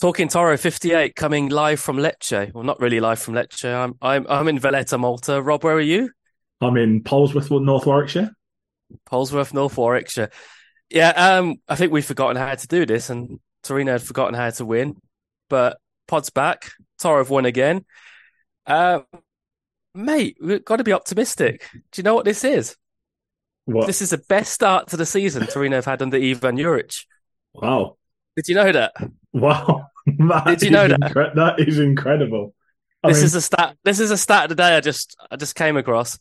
Talking Toro 58 coming live from Lecce. Well, not really live from Lecce. I'm I'm I'm in Valletta, Malta. Rob, where are you? I'm in Polesworth, North Warwickshire. Polesworth, North Warwickshire. Yeah, um, I think we've forgotten how to do this, and Torino had forgotten how to win. But Pod's back. Toro have won again. Uh, mate, we've got to be optimistic. Do you know what this is? What? This is the best start to the season Torino have had under Ivan Juric. Wow. Did you know that? Wow. That Did you know that? incre- that is incredible. I this mean, is a stat. This is a stat of the day. I just I just came across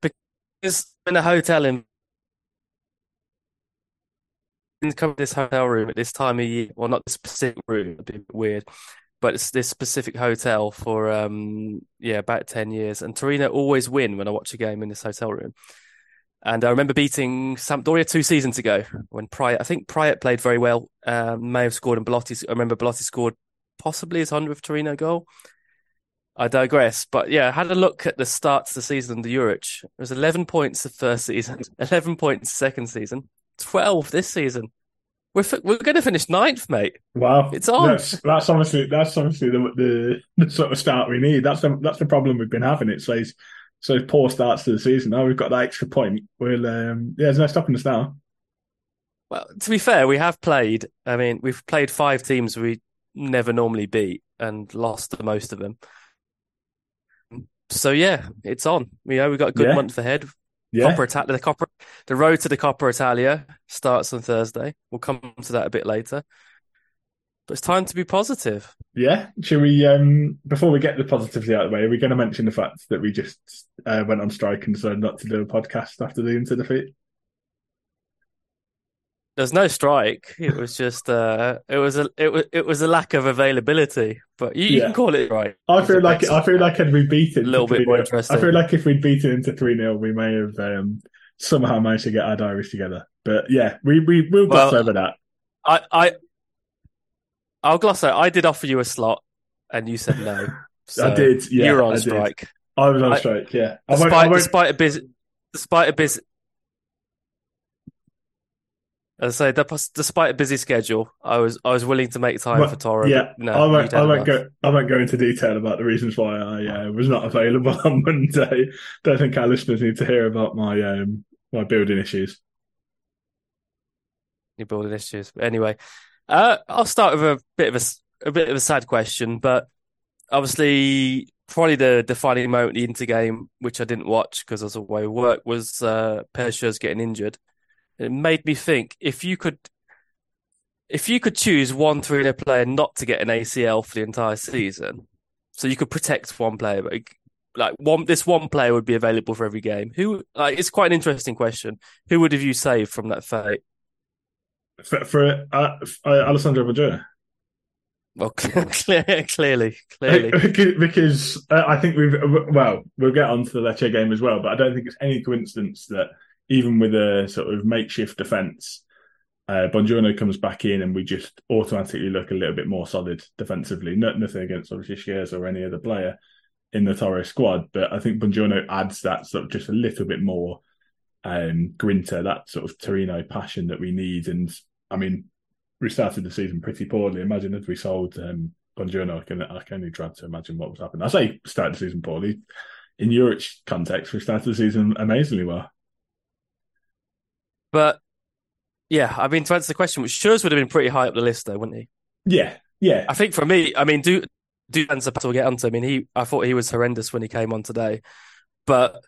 because in a hotel in in this hotel room at this time of year. Well, not this specific room. A bit weird, but it's this specific hotel for um yeah about ten years. And Torino always win when I watch a game in this hotel room. And I remember beating Sampdoria two seasons ago when Pryor. I think Pryor played very well. Um, may have scored, and Belotti. I remember Belotti scored possibly his hundredth Torino goal. I digress, but yeah, I had a look at the start to the season under Juric. It was 11 points the first season, 11 points the second season, 12 this season. We're fi- we're going to finish ninth, mate. wow. It's on. That's, that's honestly that's honestly the, the the sort of start we need. That's the that's the problem we've been having. It's those so poor starts to the season. Now we've got that extra point. We'll um, yeah, there's no stopping us now. Well, to be fair, we have played. I mean, we've played five teams we never normally beat and lost to most of them. So yeah, it's on. You know, we've got a good Yeah. month ahead. Yeah, Coppa Italia, the Coppa, the road to the Coppa Italia starts on Thursday. We'll come to that a bit later. But it's time to be positive. Yeah. Should we um before we get the positivity out of the way, are we going to mention the fact that we just uh, went on strike and decided not to do a podcast after the Inter defeat? There's no strike. It was just uh, it was a it was it was a lack of availability. But you, you can call it right. I feel like I feel like had we beaten A little bit more interesting. I feel like if we'd beaten it into three 0 we may have um, somehow managed to get our diaries together. But yeah, we we gloss Well, over that. I I I'll gloss out. I did offer you a slot, and you said no. So did, yeah, you're on I did. strike. I was on I- strike. Yeah, I won't, Despite I won't, despite a busy despite a busy. As I say, despite a busy schedule, I was I was willing to make time Well, for Toro. yeah, no, I won't. I won't enough. go. I won't go into detail about the reasons why I uh, was not available on Monday. Don't think our listeners need to hear about my um, my building issues. You're building issues. But anyway, uh, I'll start with a bit of a, a bit of a sad question, but obviously, probably the defining moment in the game, which I didn't watch because I was away work, was uh, getting injured. It made me think if you could, if you could choose one three player not to get an ACL for the entire season, so you could protect one player, but like one, this one player would be available for every game. Who? Like, it's quite an interesting question. Who would have you saved from that fate? For, for uh, uh, Alessandro Vajura. Well, clear, clearly, clearly. Because, uh, I think we've well, we'll get on to the Lecce game as well, but I don't think it's any coincidence that even with a sort of makeshift defence, uh, Buongiorno comes back in and we just automatically look a little bit more solid defensively. No, nothing against obviously Schuurs or any other player in the Torres squad, but I think Buongiorno adds that sort of just a little bit more um, grinta, that sort of Torino passion that we need. And I mean, we started the season pretty poorly. Imagine if we sold um, Buongiorno. I can I can only try to imagine what was happening. I say started the season poorly. In Europe's context, we started the season amazingly well. But yeah, I mean, to answer the question, which Schuurs would have been pretty high up the list, though, wouldn't he? Yeah, yeah, I think for me, I mean, do do Zapata will get onto. I mean, he I thought he was horrendous when he came on today, but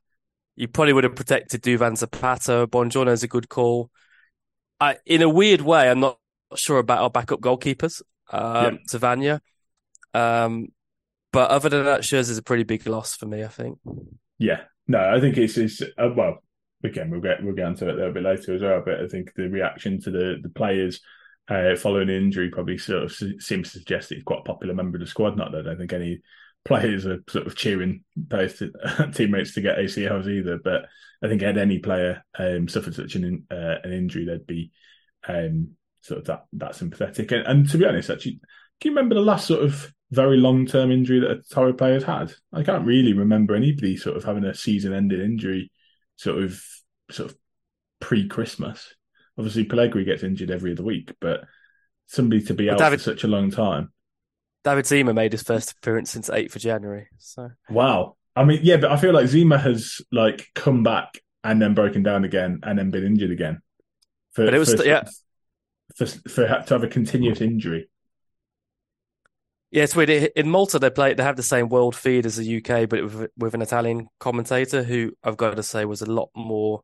you probably would have protected Duvan Zapata. Buongiorno is a good call. I, in a weird way, I'm not sure about our backup goalkeepers, um, Savanya. Um, but other than that, Schuurs is a pretty big loss for me. I think. yeah. No, I think it's it's uh, well. Again, we'll get we'll get into it a little bit later as well. But I think the reaction to the the players uh, following the injury probably sort of seems to suggest that he's quite a popular member of the squad. Not that I don't think any players are sort of cheering both teammates to get ACLs either. But I think had any player um, suffered such an uh, an injury, they'd be um, sort of that that sympathetic. And, and to be honest, actually, can you remember the last sort of very long term injury that a Toro player's had? I can't really remember anybody sort of having a season ending injury, sort of sort of pre Christmas. Obviously, Pellegrini gets injured every other week, but somebody to be Well, out David- for such a long time. David Zima made his first appearance since 8th of January. So wow. I mean, yeah, but I feel like Zima has like come back and then broken down again and then been injured again. For, but it was for, yeah for, for to have a continuous injury. Yeah, it's weird. In Malta, they play. They have the same world feed as the UK, but with, with an Italian commentator who I've got to say was a lot more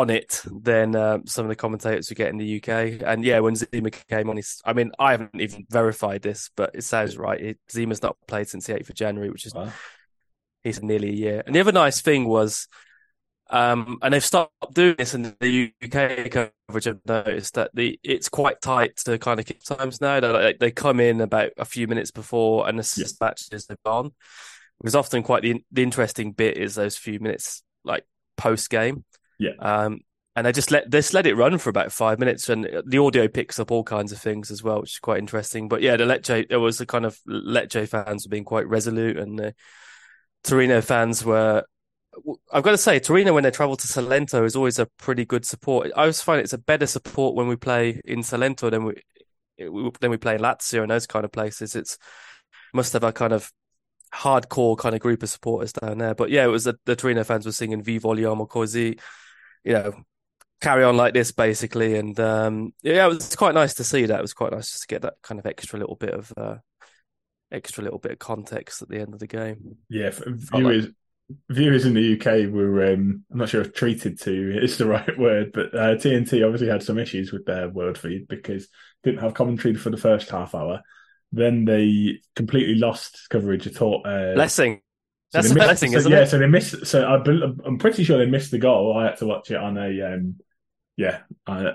on it than uh, some of the commentators we get in the UK. And yeah, when Zima came on, he's, I mean, I haven't even verified this, but it sounds right. It, Zima's not played since the 8th of January, which is wow. he's nearly a year. And the other nice thing was um, and they've stopped doing this in the UK coverage. I've noticed that the it's quite tight to kind of keep times now. They, like, they come in about a few minutes before and the yeah. matches have gone. Because often quite the, the interesting bit is those few minutes like post game. Yeah. Um, and they just let just let it run for about five minutes, and the audio picks up all kinds of things as well, which is quite interesting. But yeah, the Lecce it was the kind of Lecce fans were being quite resolute, and the Torino fans were I've got to say, Torino when they travel to Salento is always a pretty good support. I always find it's a better support when we play in Salento than we than we play in Lazio and those kind of places. It's must have a kind of hardcore kind of group of supporters down there. But yeah, it was the, the Torino fans were singing "Vi vogliamo così," you know, carry on like this basically. And um, yeah, it was quite nice to see that. It was quite nice just to get that kind of extra little bit of. Uh, extra little bit of context at the end of the game. Yeah, viewers, viewers in the UK were, um, I'm not sure if treated to is the right word, but uh, TNT obviously had some issues with their world feed because didn't have commentary for the first half hour. Then they completely lost coverage at all. Uh, blessing. So That's a missed, blessing, so, isn't yeah, it? so they missed. So I, am pretty sure they missed the goal. I had to watch it on a, um, yeah, uh,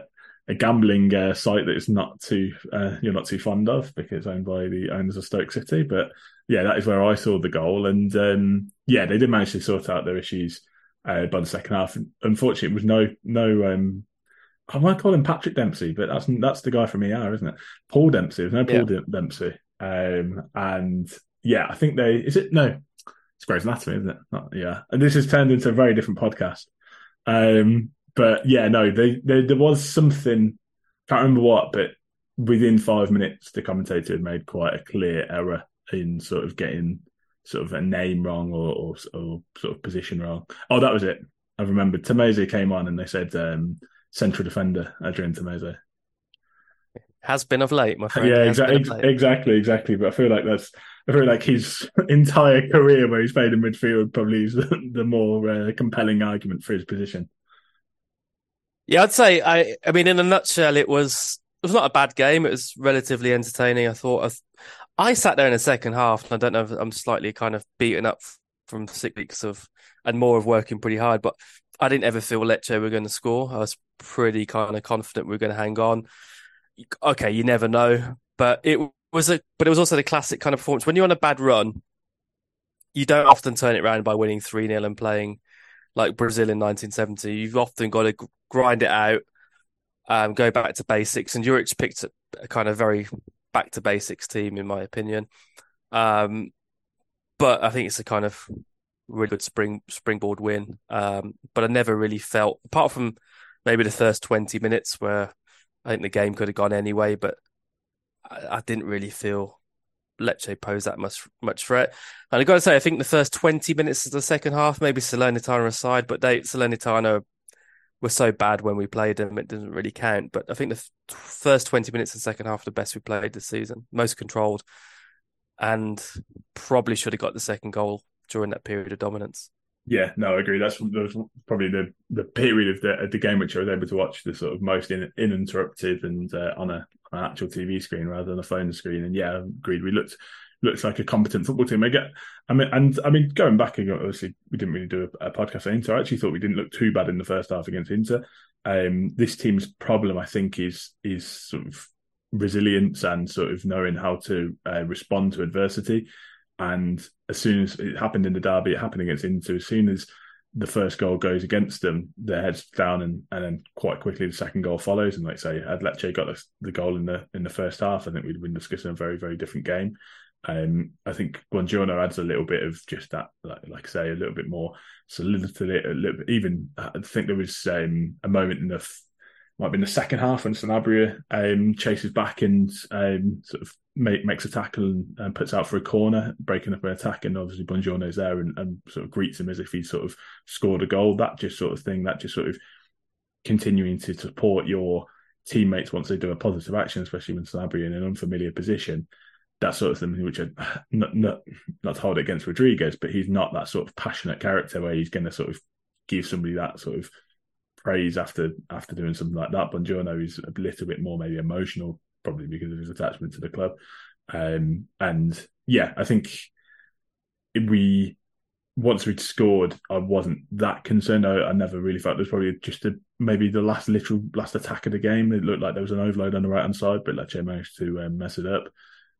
a gambling uh, site that is not too uh, you're not too fond of because owned by the owners of Stoke City. But yeah, that is where I saw the goal, and um, yeah, they did manage to sort out their issues uh, by the second half. Unfortunately, it was no no. Um, I might call him Patrick Dempsey, but that's that's the guy from ER, isn't it? Paul Dempsey. There's no Paul yeah. Dempsey. Um, and yeah, I think they is it no, it's Grey's Anatomy, isn't it? Not, yeah, and this has turned into a very different podcast. Um, but yeah, no, they, they, there was something. Can't remember what, but within five minutes, the commentator had made quite a clear error in sort of getting sort of a name wrong or, or, or sort of position wrong. Oh, that was it. I remember Tameze came on and they said um, central defender Adrien Tameze. Has been of late, my friend. Yeah, exactly, exactly, exactly. But I feel like that's I feel like his entire career where he's played in midfield probably is the, more uh, compelling argument for his position. Yeah, I'd say I. I mean, in a nutshell, it was it was not a bad game. It was relatively entertaining. I thought. I, I sat there in the second half, and I don't know if I'm slightly kind of beaten up from six weeks of and more of working pretty hard, but I didn't ever feel Lecce were going to score. I was pretty kind of confident we were going to hang on. Okay, you never know, but it was a but it was also the classic kind of performance when you're on a bad run. You don't often turn it around by winning three 0 and playing like Brazil in 1970. You've often got to grind it out, um, go back to basics. And Juric picked a kind of very back to basics team, in my opinion. Um, but I think it's a kind of really good spring springboard win. Um, but I never really felt, apart from maybe the first 20 minutes where I think the game could have gone anyway, but I, I didn't really feel Lecce pose that much much threat. And I got to say, I think the first twenty minutes of the second half, maybe Salernitana aside, but they Salernitana were so bad when we played them, it doesn't really count. But I think the first twenty minutes of the second half, the best we played this season, most controlled, and probably should have got the second goal during that period of dominance. Yeah, no, I agree. That's, that's probably the, the period of the of the game which I was able to watch the sort of most in, uninterrupted and uh, on a an actual TV screen rather than a phone screen. And yeah, agreed. We looked looks like a competent football team. I get, I mean, and I mean, going back, obviously, we didn't really do a, a podcast on Inter. I actually thought we didn't look too bad in the first half against Inter. Um, this team's problem, I think, is is sort of resilience and sort of knowing how to uh, respond to adversity. And as soon as it happened in the derby, it happened against Inter. As soon as the first goal goes against them, their heads down, and, and then quite quickly the second goal follows. And like say, had Lecce got the, the goal in the in the first half, I think we'd been discussing a very very different game. Um, I think Buongiorno adds a little bit of just that, like, like I say, a little bit more solidity. A little bit, even I think there was um, a moment in the might be in the second half when Sanabria um, chases back and um, sort of make, makes a tackle and, and, puts out for a corner, breaking up an attack, and obviously Buongiorno's there and, and, sort of greets him as if he sort of scored a goal. That just sort of thing, that just sort of continuing to support your teammates once they do a positive action, especially when Sanabria in an unfamiliar position. That sort of thing, which I not not not to hold it against Rodriguez, but he's not that sort of passionate character where he's going to sort of give somebody that sort of praise after after doing something like that. Buongiorno is a little bit more maybe emotional, probably because of his attachment to the club. Um, and yeah, I think we once we'd scored, I wasn't that concerned. I, I never really felt there was probably just a, maybe the last literal last attack of the game. It looked like there was an overload on the right hand side, but Lecce managed to um, mess it up.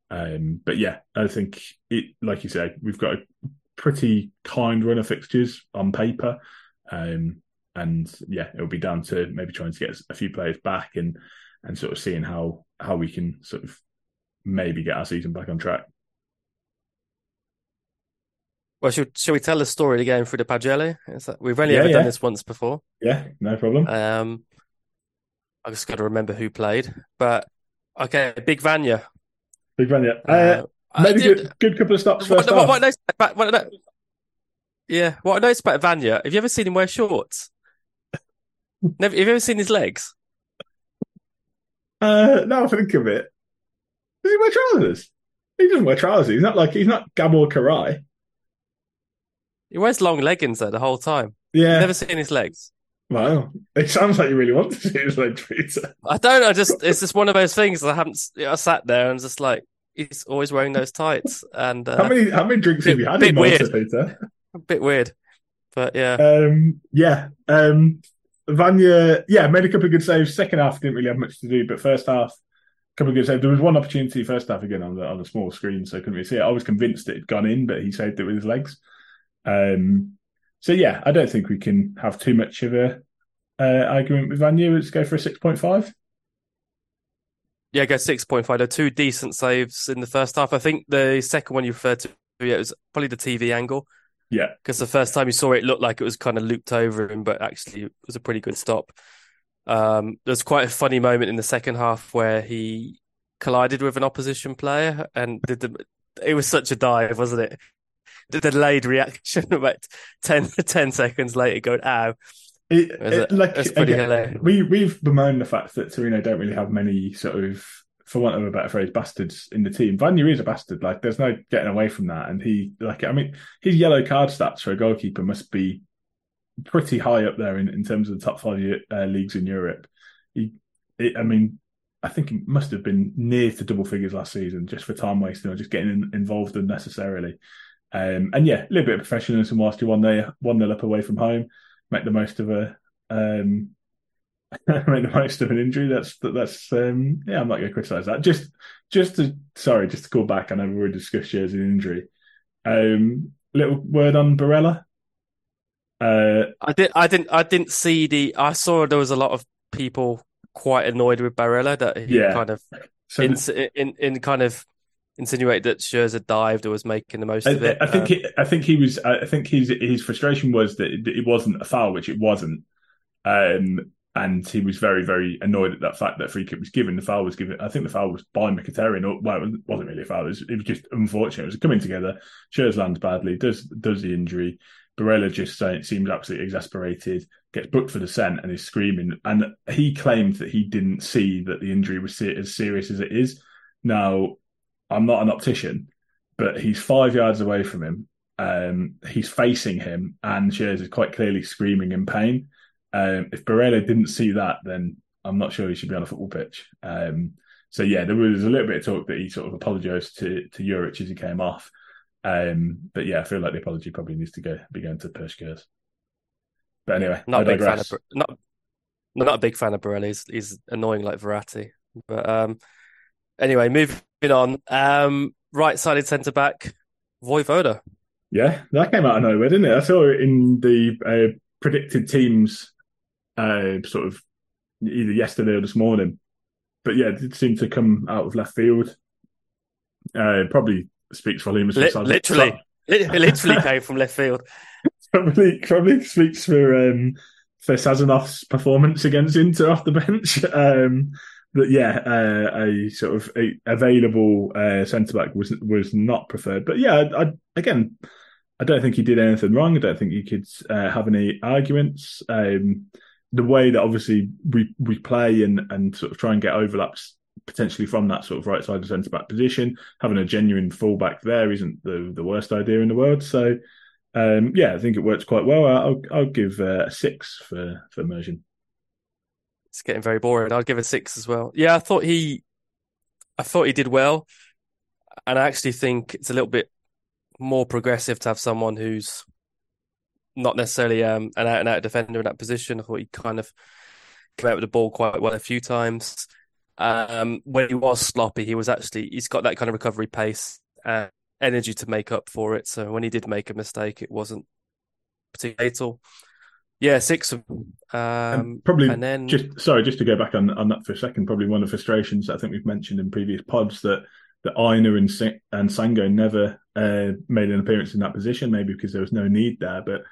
Um, but yeah, I think it, like you said, we've got a pretty kind run of fixtures on paper. Um, and yeah, it'll be down to maybe trying to get a few players back and and sort of seeing how how we can sort of maybe get our season back on track. Well, should, should we tell the story again through the Pagelle? we've only yeah, ever yeah. done this once before. Yeah, no problem. Um, I just got to remember who played, but okay, Big Vanya. Big Vanya. Uh, uh, maybe did, good, good couple of stops first what, what, what, what, yeah, what I noticed about Vanya, have you ever seen him wear shorts? Never. Have you ever seen his legs? Uh, now I think of it. Does he wear trousers? He doesn't wear trousers. He's not like he's not Gabor Király. He wears long leggings though the whole time. Yeah. Never seen his legs. Wow, it sounds like you really want to see his legs, Peter. I don't. I just it's just one of those things. I haven't. I sat there and just like he's always wearing those tights. And uh, how many how many drinks bit, have you had? Bit weird. Peter? A bit weird, but yeah. Um, yeah. Um, Vanya, yeah, made a couple of good saves. Second half didn't really have much to do, but first half, a couple of good saves. There was one opportunity first half again on the on the small screen, so I couldn't really see it. I was convinced it had gone in, but he saved it with his legs. Um, so yeah, I don't think we can have too much of a uh, argument with Vanya. Let's go for a six point five. Yeah, go six point five. There two decent saves in the first half. I think the second one you referred to, yeah, it was probably the TV angle. Yeah. Because the first time you saw it, it looked like it was kind of looped over him, but actually it was a pretty good stop. Um, there's quite a funny moment in the second half where he collided with an opposition player and did the, it was such a dive, wasn't it? The delayed reaction about 10, 10 seconds later going, ow. It, it, like, pretty again, hilarious. We, we've bemoaned the fact that Torino don't really have many sort of for want of a better phrase, bastards in the team. Vanya is a bastard. Like, there's no getting away from that. And he, like, I mean, his yellow card stats for a goalkeeper must be pretty high up there in, in terms of the top five uh, leagues in Europe. He, it, I mean, I think he must have been near to double figures last season just for time wasting or just getting in, involved unnecessarily. Um, and yeah, a little bit of professionalism whilst you one day one nil up away from home, make the most of a um, make the most of an injury. That's that's um, yeah. I'm not going to criticise that. Just just to sorry, just to call back. I know we already discussed years in injury. Um, little word on Barella. Uh, I did. I didn't. I didn't see the. I saw there was a lot of people quite annoyed with Barella that he yeah. kind of so in, in in kind of insinuate that Schuurs dived or was making the most I, of it. I think. Um, he, I think he was. I think his his frustration was that it wasn't a foul, which it wasn't. Um, and he was very, very annoyed at that fact that free kick was given. The foul was given. I think the foul was by Mkhitaryan. Well, it wasn't really a foul. It was, it was just unfortunate. It was coming together. Schuurs lands badly. Does does the injury. Barella just seems absolutely exasperated. Gets booked for dissent and is screaming. And he claimed that he didn't see that the injury was as serious as it is. Now, I'm not an optician, but he's five yards away from him. Um, he's facing him, and Schuurs is quite clearly screaming in pain. Um, if Barella didn't see that, then I'm not sure he should be on a football pitch. Um, so yeah, there was a little bit of talk that he sort of apologised to to Juric as he came off. Um, but yeah, I feel like the apology probably needs to go be going to Puskers. But anyway, not a big fan of not not a big fan of Barella. He's, he's annoying like Verratti. But um, anyway, moving on. Um, right-sided centre back, Vojvoda. Yeah, that came out of nowhere, didn't it? I saw it in the uh, predicted teams uh, sort of either yesterday or this morning. But yeah, it did seem to come out of left field. Uh, probably speaks volumes. Li- literally, it literally came from left field. probably, probably speaks for um, for Sazonov's performance against Inter off the bench. Um, but yeah, uh, a sort of a available uh, centre back was was not preferred. But yeah, I, I, again, I don't think he did anything wrong. I don't think you could uh, have any arguments. Um, the way that obviously we we play and and sort of try and get overlaps potentially from that sort of right side of centre back position, having a genuine fullback there isn't the the worst idea in the world. So. Um, yeah, I think it works quite well. I'll, I'll give uh, a six for for immersion it's getting very boring. I'd give a six as well. Yeah, I thought he, I thought he did well, and I actually think it's a little bit more progressive to have someone who's not necessarily um, an out and out defender in that position. I thought he kind of came out with the ball quite well a few times. Um, when he was sloppy, he was actually he's got that kind of recovery pace and energy to make up for it. So when he did make a mistake, it wasn't particularly fatal. Yeah, six of them. Um, probably and then just sorry, just to go back on, on that for a second. Probably one of the frustrations I think we've mentioned in previous pods that that Aina and and Singo never uh, made an appearance in that position. Maybe because there was no need there. But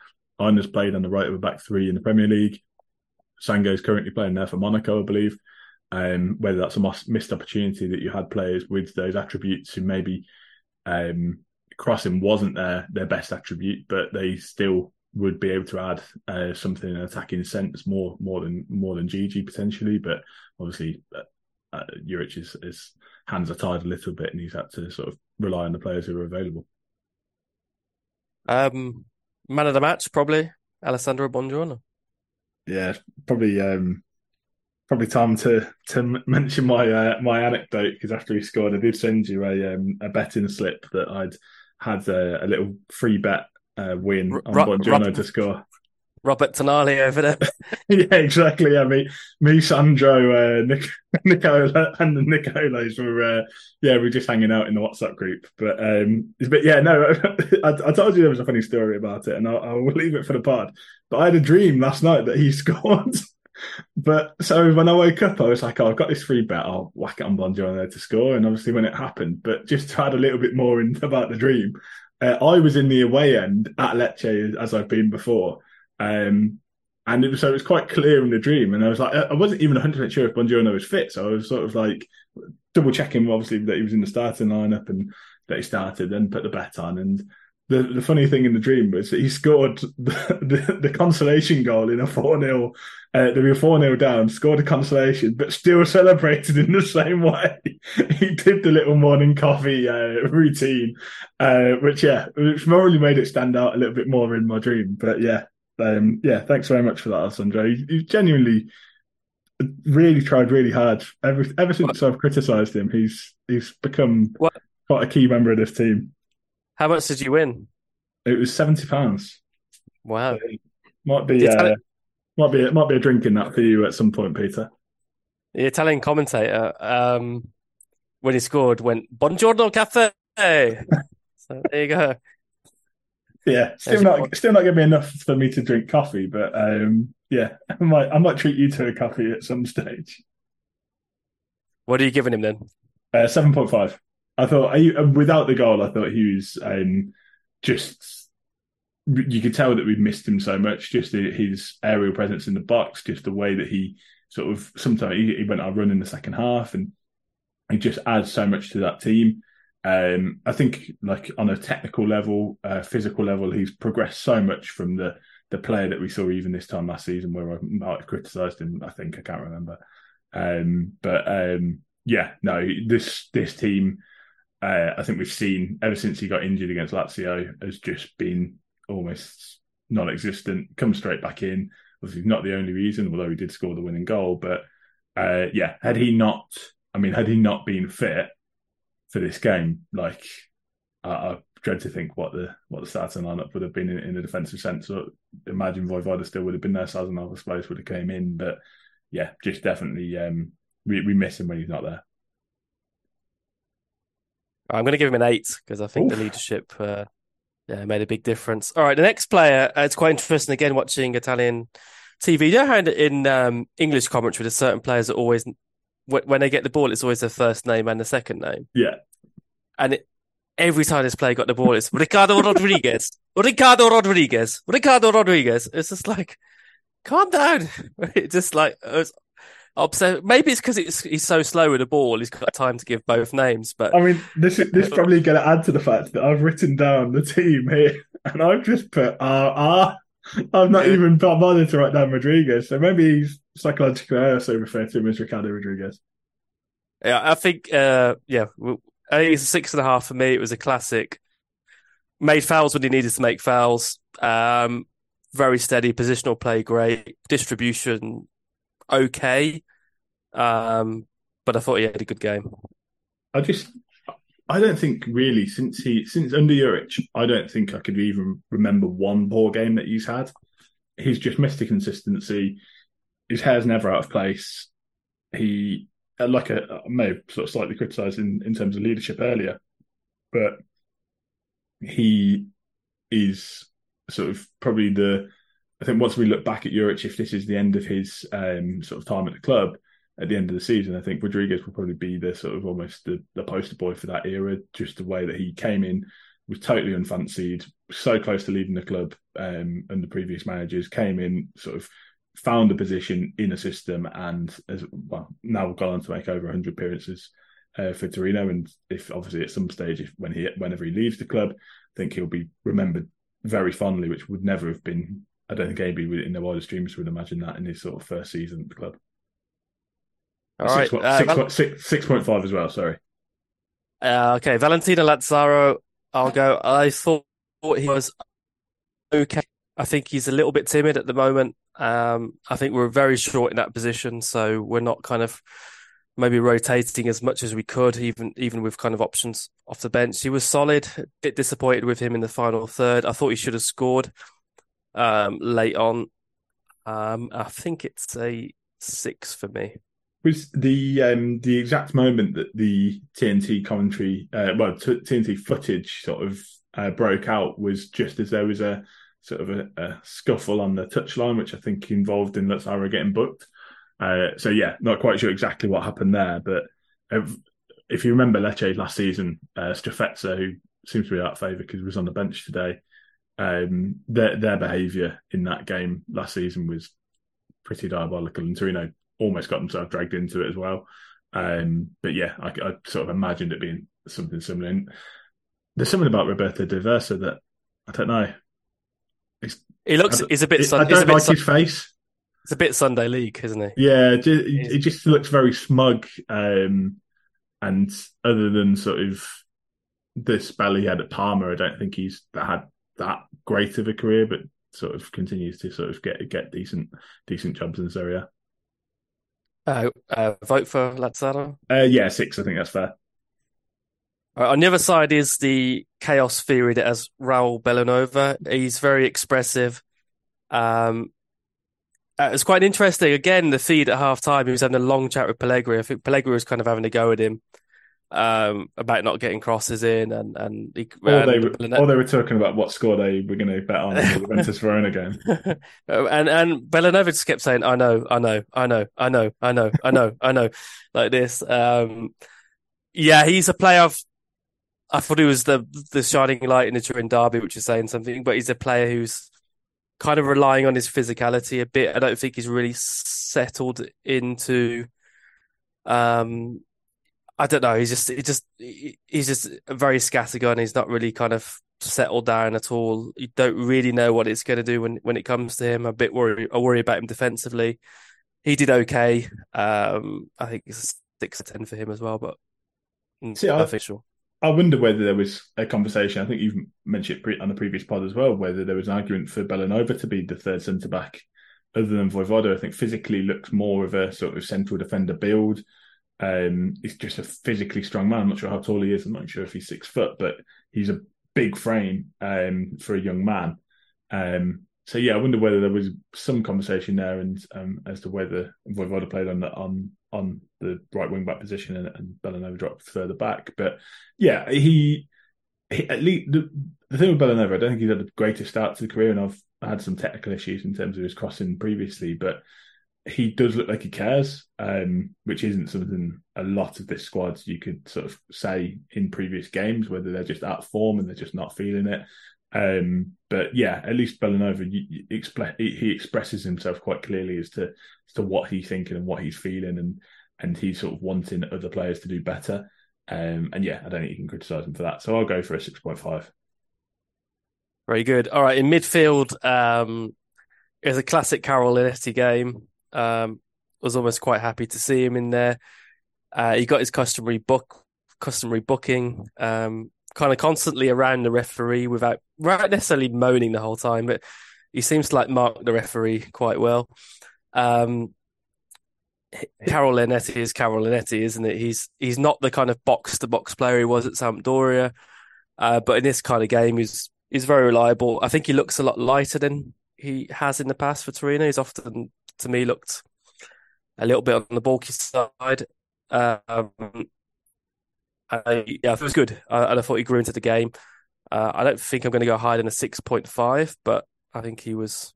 Aina's played on the right of a back three in the Premier League. Singo is currently playing there for Monaco, I believe. Um, whether that's a missed opportunity that you had players with those attributes who maybe um, crossing wasn't their their best attribute, but they still would be able to add uh, something in an attacking sense more more than more than Gigi potentially, but obviously uh, uh, Juric's his hands are tied a little bit, and he's had to sort of rely on the players who are available. Um, man of the match probably Alessandro Buongiorno. Yeah, probably um, probably time to to mention my uh, my anecdote because after he scored, I did send you a um, a betting slip that I'd had a, a little free bet uh, win on Ro- Buongiorno to score. Robert Tonali over there. yeah, exactly. I mean, me, Sandro, uh, Nic- Nicola, and the Nicolas were, uh, yeah, we are just hanging out in the WhatsApp group. But, um, but yeah, no, I, I, told you there was a funny story about it, and I'll, I'll leave it for the pod. But I had a dream last night that he scored. but so when I woke up, I was like, oh, I've got this free bet. I'll whack it on Buongiorno to score. And obviously, when it happened, but just to add a little bit more in about the dream, uh, I was in the away end at Lecce as I've been before. Um, and it was, so it was quite clear in the dream. And I was like, I wasn't even 100% sure if Buongiorno was fit. So I was sort of like double checking, obviously, that he was in the starting lineup and that he started and put the bet on. And the, the funny thing in the dream was that he scored the, the, the consolation goal in a 4 0. Uh, they were 4 0 down, scored a consolation, but still celebrated in the same way. he did the little morning coffee uh, routine, uh, which, yeah, which morally made it stand out a little bit more in my dream. But yeah, um, yeah, thanks very much for that, Alessandro. You, you genuinely really tried really hard. Ever, ever since what? I've criticised him, he's he's become what? quite a key member of this team. How much did you win? It was seventy pounds. Wow. So might be uh, might be might be a drink in that for you at some point, Peter. The Italian commentator, um, when he scored, went "Buongiorno cafe." so there you go. Yeah, still not still not giving me enough for me to drink coffee, but um, yeah, I might I might treat you to a coffee at some stage. What are you giving him then? Uh, Seven point five. I thought without the goal, I thought he was um, just. You could tell that we've missed him so much. Just his aerial presence in the box, just the way that he sort of sometimes he, he went out run in the second half, and he just adds so much to that team. Um, I think, like on a technical level, uh, physical level, he's progressed so much from the the player that we saw even this time last season, where I might have criticised him. I think I can't remember, um, but um, yeah, no, this this team uh, I think we've seen ever since he got injured against Lazio has just been almost non-existent. Come straight back in. Obviously, not the only reason, although he did score the winning goal. But uh, yeah, had he not, I mean, had he not been fit for this game, like I, I dread to think what the what the starting lineup would have been in, in a defensive sense. So imagine Vojvoda still would have been there. Sazonov, I suppose, would have came in. But yeah, just definitely um, we, we miss him when he's not there. I'm going to give him an eight because I think Oof. the leadership uh, yeah, made a big difference. All right, the next player, uh, it's quite interesting again watching Italian TV. You know how in um, English commentary, there's certain players that always, when they get the ball, it's always the first name and the second name. Yeah. And it, every time this player got the ball, it's Ricardo Rodriguez, Ricardo Rodriguez, Ricardo Rodriguez. It's just like, calm down. It just like uh, it was upset. Maybe it's because he's so slow with the ball. He's got time to give both names. But I mean, this is this probably going to add to the fact that I've written down the team here, and I've just put R R. I've not even bothered to write down Rodriguez. So maybe he's psychologically I also refer to him as Ricardo Rodriguez. Yeah, I think. Uh, yeah, I think it's a six and a half for me. It was a classic. Made fouls when he needed to make fouls. Um, very steady positional play, great distribution, okay. Um, but I thought he had a good game. I just, I don't think really since he since under Juric, I don't think I could even remember one poor game that he's had. He's just missed the consistency. His hair's never out of place. He, like a, I may have sort of slightly criticised in, in terms of leadership earlier, but he is sort of probably the I think once we look back at Juric, if this is the end of his um, sort of time at the club at the end of the season, I think Rodriguez will probably be the sort of almost the, the poster boy for that era. Just the way that he came in was totally unfancied, so close to leaving the club, um, and the previous managers came in sort of found a position in a system, and as well now we've gone on to make over 100 appearances uh, for Torino. And if obviously at some stage, if when he whenever he leaves the club, I think he'll be remembered very fondly, which would never have been. I don't think anybody in the wildest dreams would imagine that in his sort of first season at the club. All right, six, uh, six, Val- six, six point five as well. Sorry. Uh, okay, Valentino Lazaro. I'll go. I thought he was okay. I think he's a little bit timid at the moment. Um, I think we're very short in that position, so we're not kind of maybe rotating as much as we could, even even with kind of options off the bench. He was solid. A bit disappointed with him in the final third. I thought he should have scored um, late on. Um, I think it's a six for me. Was the um, the exact moment that the TNT commentary, uh, well, t- TNT footage sort of uh, broke out was just as there was a sort of a, a scuffle on the touchline, which I think involved in Lazaro getting booked. Uh, so yeah, not quite sure exactly what happened there, but if, if you remember Lecce last season, uh, Strefezza, who seems to be out of favour because he was on the bench today, um, their their behaviour in that game last season was pretty diabolical, and Torino almost got themselves dragged into it as well. Um, but yeah, I, I, sort of imagined it being something similar. And there's something about Roberto D'Aversa that I don't know. He looks. He's a bit. I don't like his face. It's a bit Sunday League, isn't he? Yeah, it, it just looks very smug. Um, and other than sort of the spell he had at Parma, I don't think he's had that great of a career, but sort of continues to sort of get get decent decent jobs in this area. Uh, uh, vote for Lazaro? Uh, yeah, six. I think that's fair. On the other side is the chaos theory that has Raul Bellanova. He's very expressive. Um, uh, it's quite interesting. Again, the feed at half time, he was having a long chat with Pellegrini. I think Pellegrini was kind of having a go at him um, about not getting crosses in, and and, he, or, they were, or they were talking about what score they were going to bet on the Juventus Verona game. and and Bellanova just kept saying, "I know, I know, I know, I know, I know, I know, I know," like this. Um, yeah, he's a player. I've, I thought he was the the shining light in the Turin derby, which is saying something, but he's a player who's kind of relying on his physicality a bit. I don't think he's really settled into. Um, I don't know. He's just, he just, he's just a very scattergun. He's not really kind of settled down at all. You don't really know what it's going to do when when it comes to him. I'm a bit worried. I worry about him defensively. He did okay. Um, I think it's a six or ten for him as well, but See, official. I wonder whether there was a conversation. I think you've mentioned it on the previous pod as well, whether there was an argument for Bellanova to be the third centre back, other than Vojvoda. I think physically looks more of a sort of central defender build. Um, he's just a physically strong man. I'm not sure how tall he is. I'm not sure if he's six foot, but he's a big frame um, for a young man. Um, so yeah, I wonder whether there was some conversation there, and um, as to whether Vojvoda played on the on on the right wing back position and, and Bellanova dropped further back. But yeah, he, he at least the, the thing with Bellanova, I don't think he's had the greatest start to the career, and I've had some technical issues in terms of his crossing previously, but he does look like he cares, um, which isn't something a lot of this squad you could sort of say in previous games, whether they're just out of form and they're just not feeling it. Um, but yeah, at least Bellanova, he, expresses himself quite clearly as to as to what he's thinking and what he's feeling, and and he's sort of wanting other players to do better. Um, and yeah, I don't think you can criticise him for that. So I'll go for a six point five. Very good. All right, in midfield, um, it was a classic Linetty game. Um, was almost quite happy to see him in there. Uh, he got his customary book, customary booking. Um, kind of constantly around the referee without, without necessarily moaning the whole time, but he seems to like mark the referee quite well. Um, Karol Linetty is Karol Linetty, isn't it? He's he's not the kind of box to box player he was at Sampdoria, uh, but in this kind of game, he's he's very reliable. I think he looks a lot lighter than he has in the past for Torino. He's often, to me, looked a little bit on the bulky side. Um, I, yeah, it was good. I, and I thought he grew into the game. Uh, I don't think I'm going to go higher than a 6.5, but I think he was,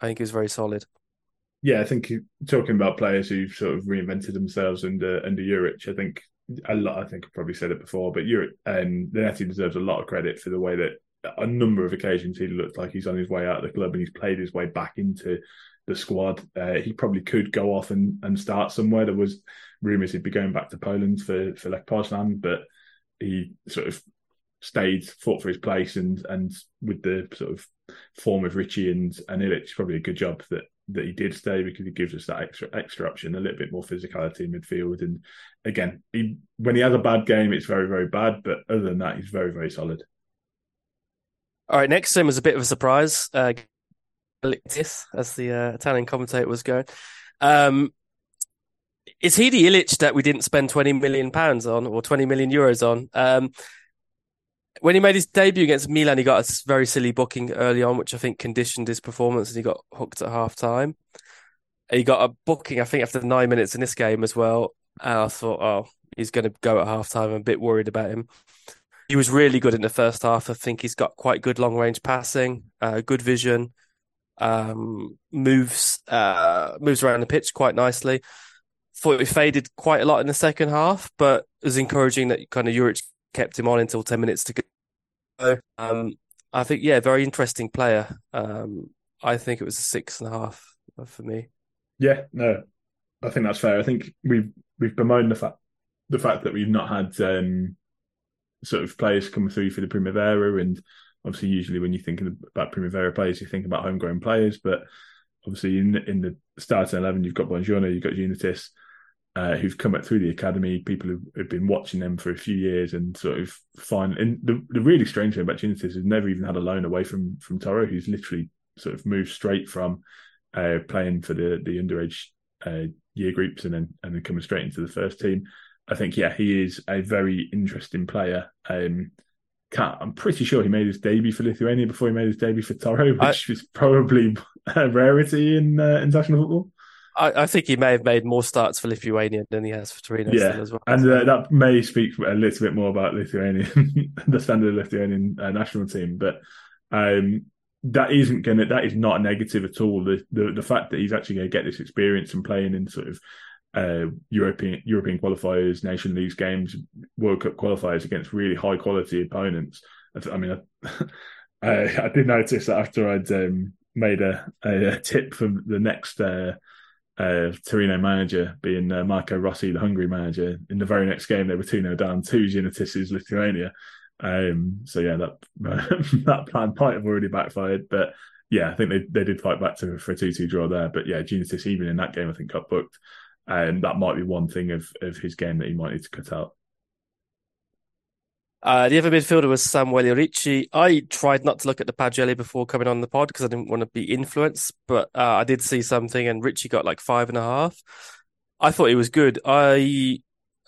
I think he was very solid. Yeah, I think talking about players who've sort of reinvented themselves under under Juric, I think a lot. I think I've probably said it before, but Juric and Linetty deserves a lot of credit for the way that a number of occasions he looked like he's on his way out of the club and he's played his way back into the squad. Uh, he probably could go off and, and start somewhere. There was rumours he'd be going back to Poland for for Lech Poznan, but he sort of stayed, fought for his place, and and with the sort of form of Ricci and and Ilic, probably a good job that that he did stay because he gives us that extra extra option, a little bit more physicality in midfield. And again, he, when he has a bad game, it's very very bad. But other than that, he's very very solid. All right, next him was a bit of a surprise. Uh, as the uh, Italian commentator was going. Um, is he the Ilic that we didn't spend 20 million pounds on or 20 million euros on? Um, when he made his debut against Milan, he got a very silly booking early on, which I think conditioned his performance and he got hooked at half time. He got a booking, I think, after nine minutes in this game as well. And I thought, oh, he's going to go at half time. I'm a bit worried about him. He was really good in the first half. I think he's got quite good long range passing, uh, good vision, um, moves uh, moves around the pitch quite nicely. Thought he faded quite a lot in the second half, but it was encouraging that kind of Juric kept him on until 10 minutes to go. Um, I think, yeah, very interesting player. Um, I think it was a six and a half for me. Yeah, no, I think that's fair. I think we've we've bemoaned the fact the fact that we've not had um, sort of players come through for the Primavera, and obviously, usually when you're thinking about Primavera players, you think about homegrown players, but obviously in in the starting eleven, you've got Buongiorno, you've got Gineitis, uh, who've come up through the academy, people who've, who've, been watching them for a few years and sort of find. And the, the really strange thing about Gineitis is he's never even had a loan away from from Toro, who's literally sort of moved straight from uh, playing for the the underage uh, year groups and then and then coming straight into the first team. I think yeah, he is a very interesting player. Um, I'm pretty sure he made his debut for Lithuania before he made his debut for Toro, which I, is probably a rarity in uh, international football. I, I, think he may have made more starts for Lithuania than he has for Torino yeah. as well. And uh, that may speak a little bit more about Lithuanian, the standard Lithuanian uh, national team. But um, that isn't going to, that is not a negative at all. The, the, the fact that he's actually going to get this experience and playing in sort of uh, European European qualifiers, Nation Leagues games, World Cup qualifiers against really high quality opponents. I, I mean, I, I, did notice that after I'd um, made a, a, tip for the next uh, uh, Torino manager being uh, Marco Rossi, the Hungary manager. In the very next game, they were 2 0 down to Gineitis's Lithuania. Um, so, yeah, that that plan might have already backfired. But yeah, I think they, they did fight back to for a 2 2 draw there. But yeah, Gineitis, even in that game, I think got booked. And that might be one thing of, of his game that he might need to cut out. Uh, the other midfielder was Samuele Ricci. I tried not to look at the Pagelle before coming on the pod because I didn't want to be influenced, but uh, I did see something, and Ricci got like five and a half. I thought he was good. I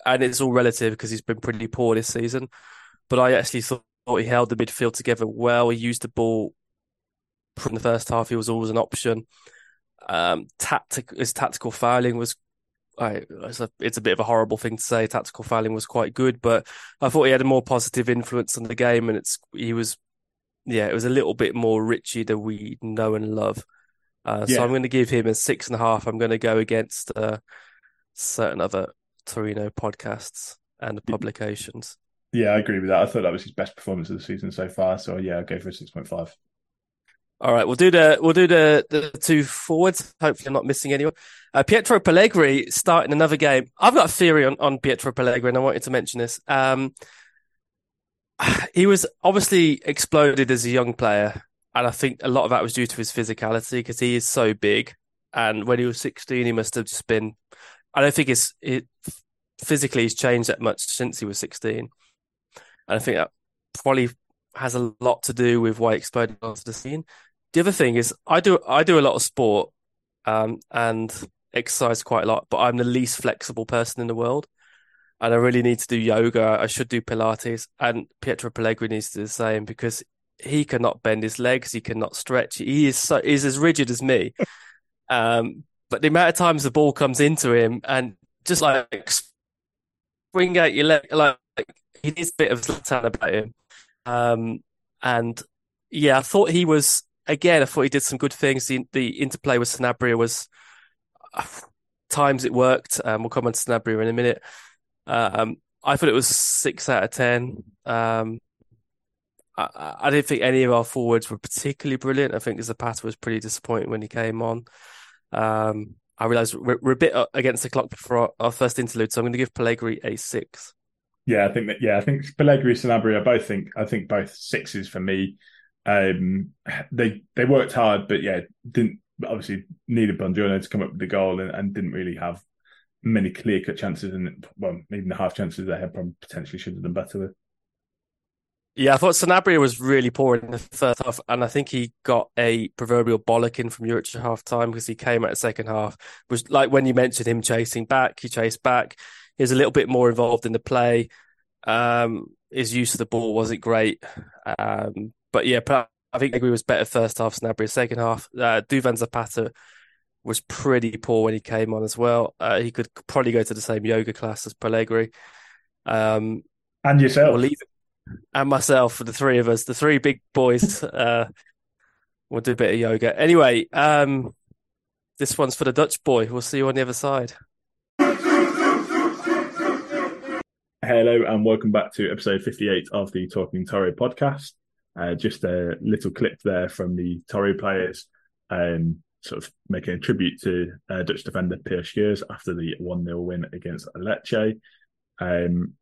and it's all relative because he's been pretty poor this season, but I actually thought he held the midfield together well. He used the ball from the first half. He was always an option. Um, tactic, his tactical fouling was I, it's, a, it's a bit of a horrible thing to say. Tactical fouling was quite good, but I thought he had a more positive influence on the game, and it's he was, yeah, it was a little bit more Ricci than we know and love. Uh, yeah. So I'm going to give him a six and a half. I'm going to go against uh, certain other Torino podcasts and publications. Yeah, I agree with that. I thought that was his best performance of the season so far. So yeah, I'll go for a six point five. All right, we'll do the we'll do the the two forwards. Hopefully, I'm not missing anyone. Uh, Pietro Pellegrini starting another game. I've got a theory on, on Pietro Pellegrini. I wanted to mention this. Um, he was obviously exploded as a young player, and I think a lot of that was due to his physicality because he is so big. And when he was 16, he must have just been. I don't think his it physically he's changed that much since he was 16, and I think that probably has a lot to do with why he exploded onto the scene. The other thing is, I do I do a lot of sport, um, and exercise quite a lot, but I'm the least flexible person in the world. And I really need to do yoga. I should do Pilates. And Pietro Pellegrini needs to do the same because he cannot bend his legs. He cannot stretch. He is so he's as rigid as me. um, but the amount of times the ball comes into him and just like spring out your leg, like he needs a bit of Zlatan about him. Um, and yeah, I thought he was again. I thought he did some good things. The, the interplay with Sanabria was times it worked. Um, we'll come on to Sanabria in a minute. Um, I thought it was six out of ten. Um, I, I, didn't think any of our forwards were particularly brilliant. I think Zapata was pretty disappointing when he came on. Um, I realised we're, we're, a bit against the clock before our, our first interlude, so I'm going to give Pellegrini a six. Yeah, I think that. Yeah, I think Pellegrini and Sanabria both think. I think both sixes for me. Um, they they worked hard, but yeah, didn't obviously needed Buongiorno to come up with the goal and, and didn't really have many clear cut chances and well, even the half chances they had probably potentially should have done better with. Yeah, I thought Sanabria was really poor in the first half, and I think he got a proverbial bollocking from Juric at half time because he came at the second half. Was like when you mentioned him chasing back, he chased back. He was a little bit more involved in the play. Um, his use of the ball wasn't great. Um, but yeah, I think Negri was better first half, Sanabria second half. Uh, Duvan Zapata was pretty poor when he came on as well. Uh, he could probably go to the same yoga class as Pellegrini. Um, and yourself. We'll and myself, the three of us, the three big boys, uh, we'll do a bit of yoga. Anyway, um, this one's for the Dutch boy. We'll see you on the other side. Hello and welcome back to episode 58 of the Talking Toro podcast. Uh, just a little clip there from the Toro players, um, sort of making a tribute to uh, Dutch defender Perr Schuurs after the 1 0 win against Lecce. Um,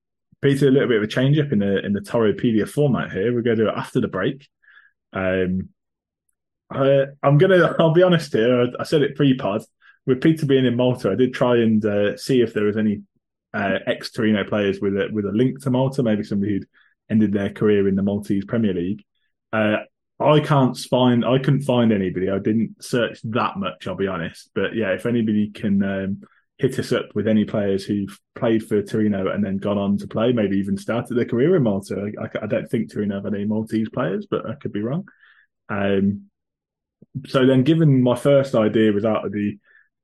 Peter, a little bit of a change up in the in the Toropedia format here. We're going to do it after the break. Um, I, am gonna. I'll be honest here. I, I said it pre-pod. With Peter being in Malta, I did try and uh, see if there was any uh, ex Torino players with a with a link to Malta, maybe somebody who'd ended their career in the Maltese Premier League. Uh, I can't find, I couldn't find anybody. I didn't search that much, I'll be honest. But yeah, if anybody can um, hit us up with any players who've played for Torino and then gone on to play, maybe even started their career in Malta. I, I don't think Torino have any Maltese players, but I could be wrong. Um, so then, given my first idea was out of the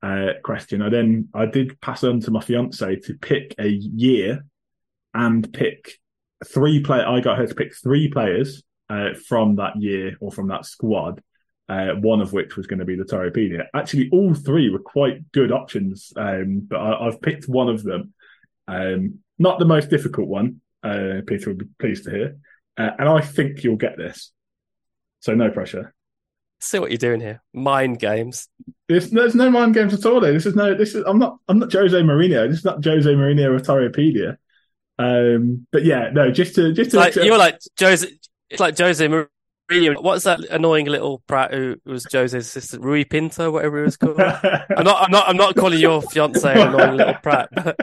uh, question, I then I did pass on to my fiance to pick a year and pick three play. I got her to pick three players uh, from that year or from that squad. Uh, one of which was going to be the Toropedia. Actually, all three were quite good options, um, but I, have picked one of them. Um, not the most difficult one. Uh, Peter will be pleased to hear, uh, and I think you'll get this. So no pressure. See what you're doing here. Mind games. There's, there's no mind games at all. This is no. This is. I'm not. I'm not Jose Mourinho. This is not Jose Mourinho of Toropedia. Um, but yeah, no, just to just to, like, to, you're like Jose. It's like Jose Mourinho. What's that annoying little brat who was Jose's assistant, Rui Pinto, whatever he was called? I'm not. I'm not. I'm not calling your fiance an annoying little brat, but,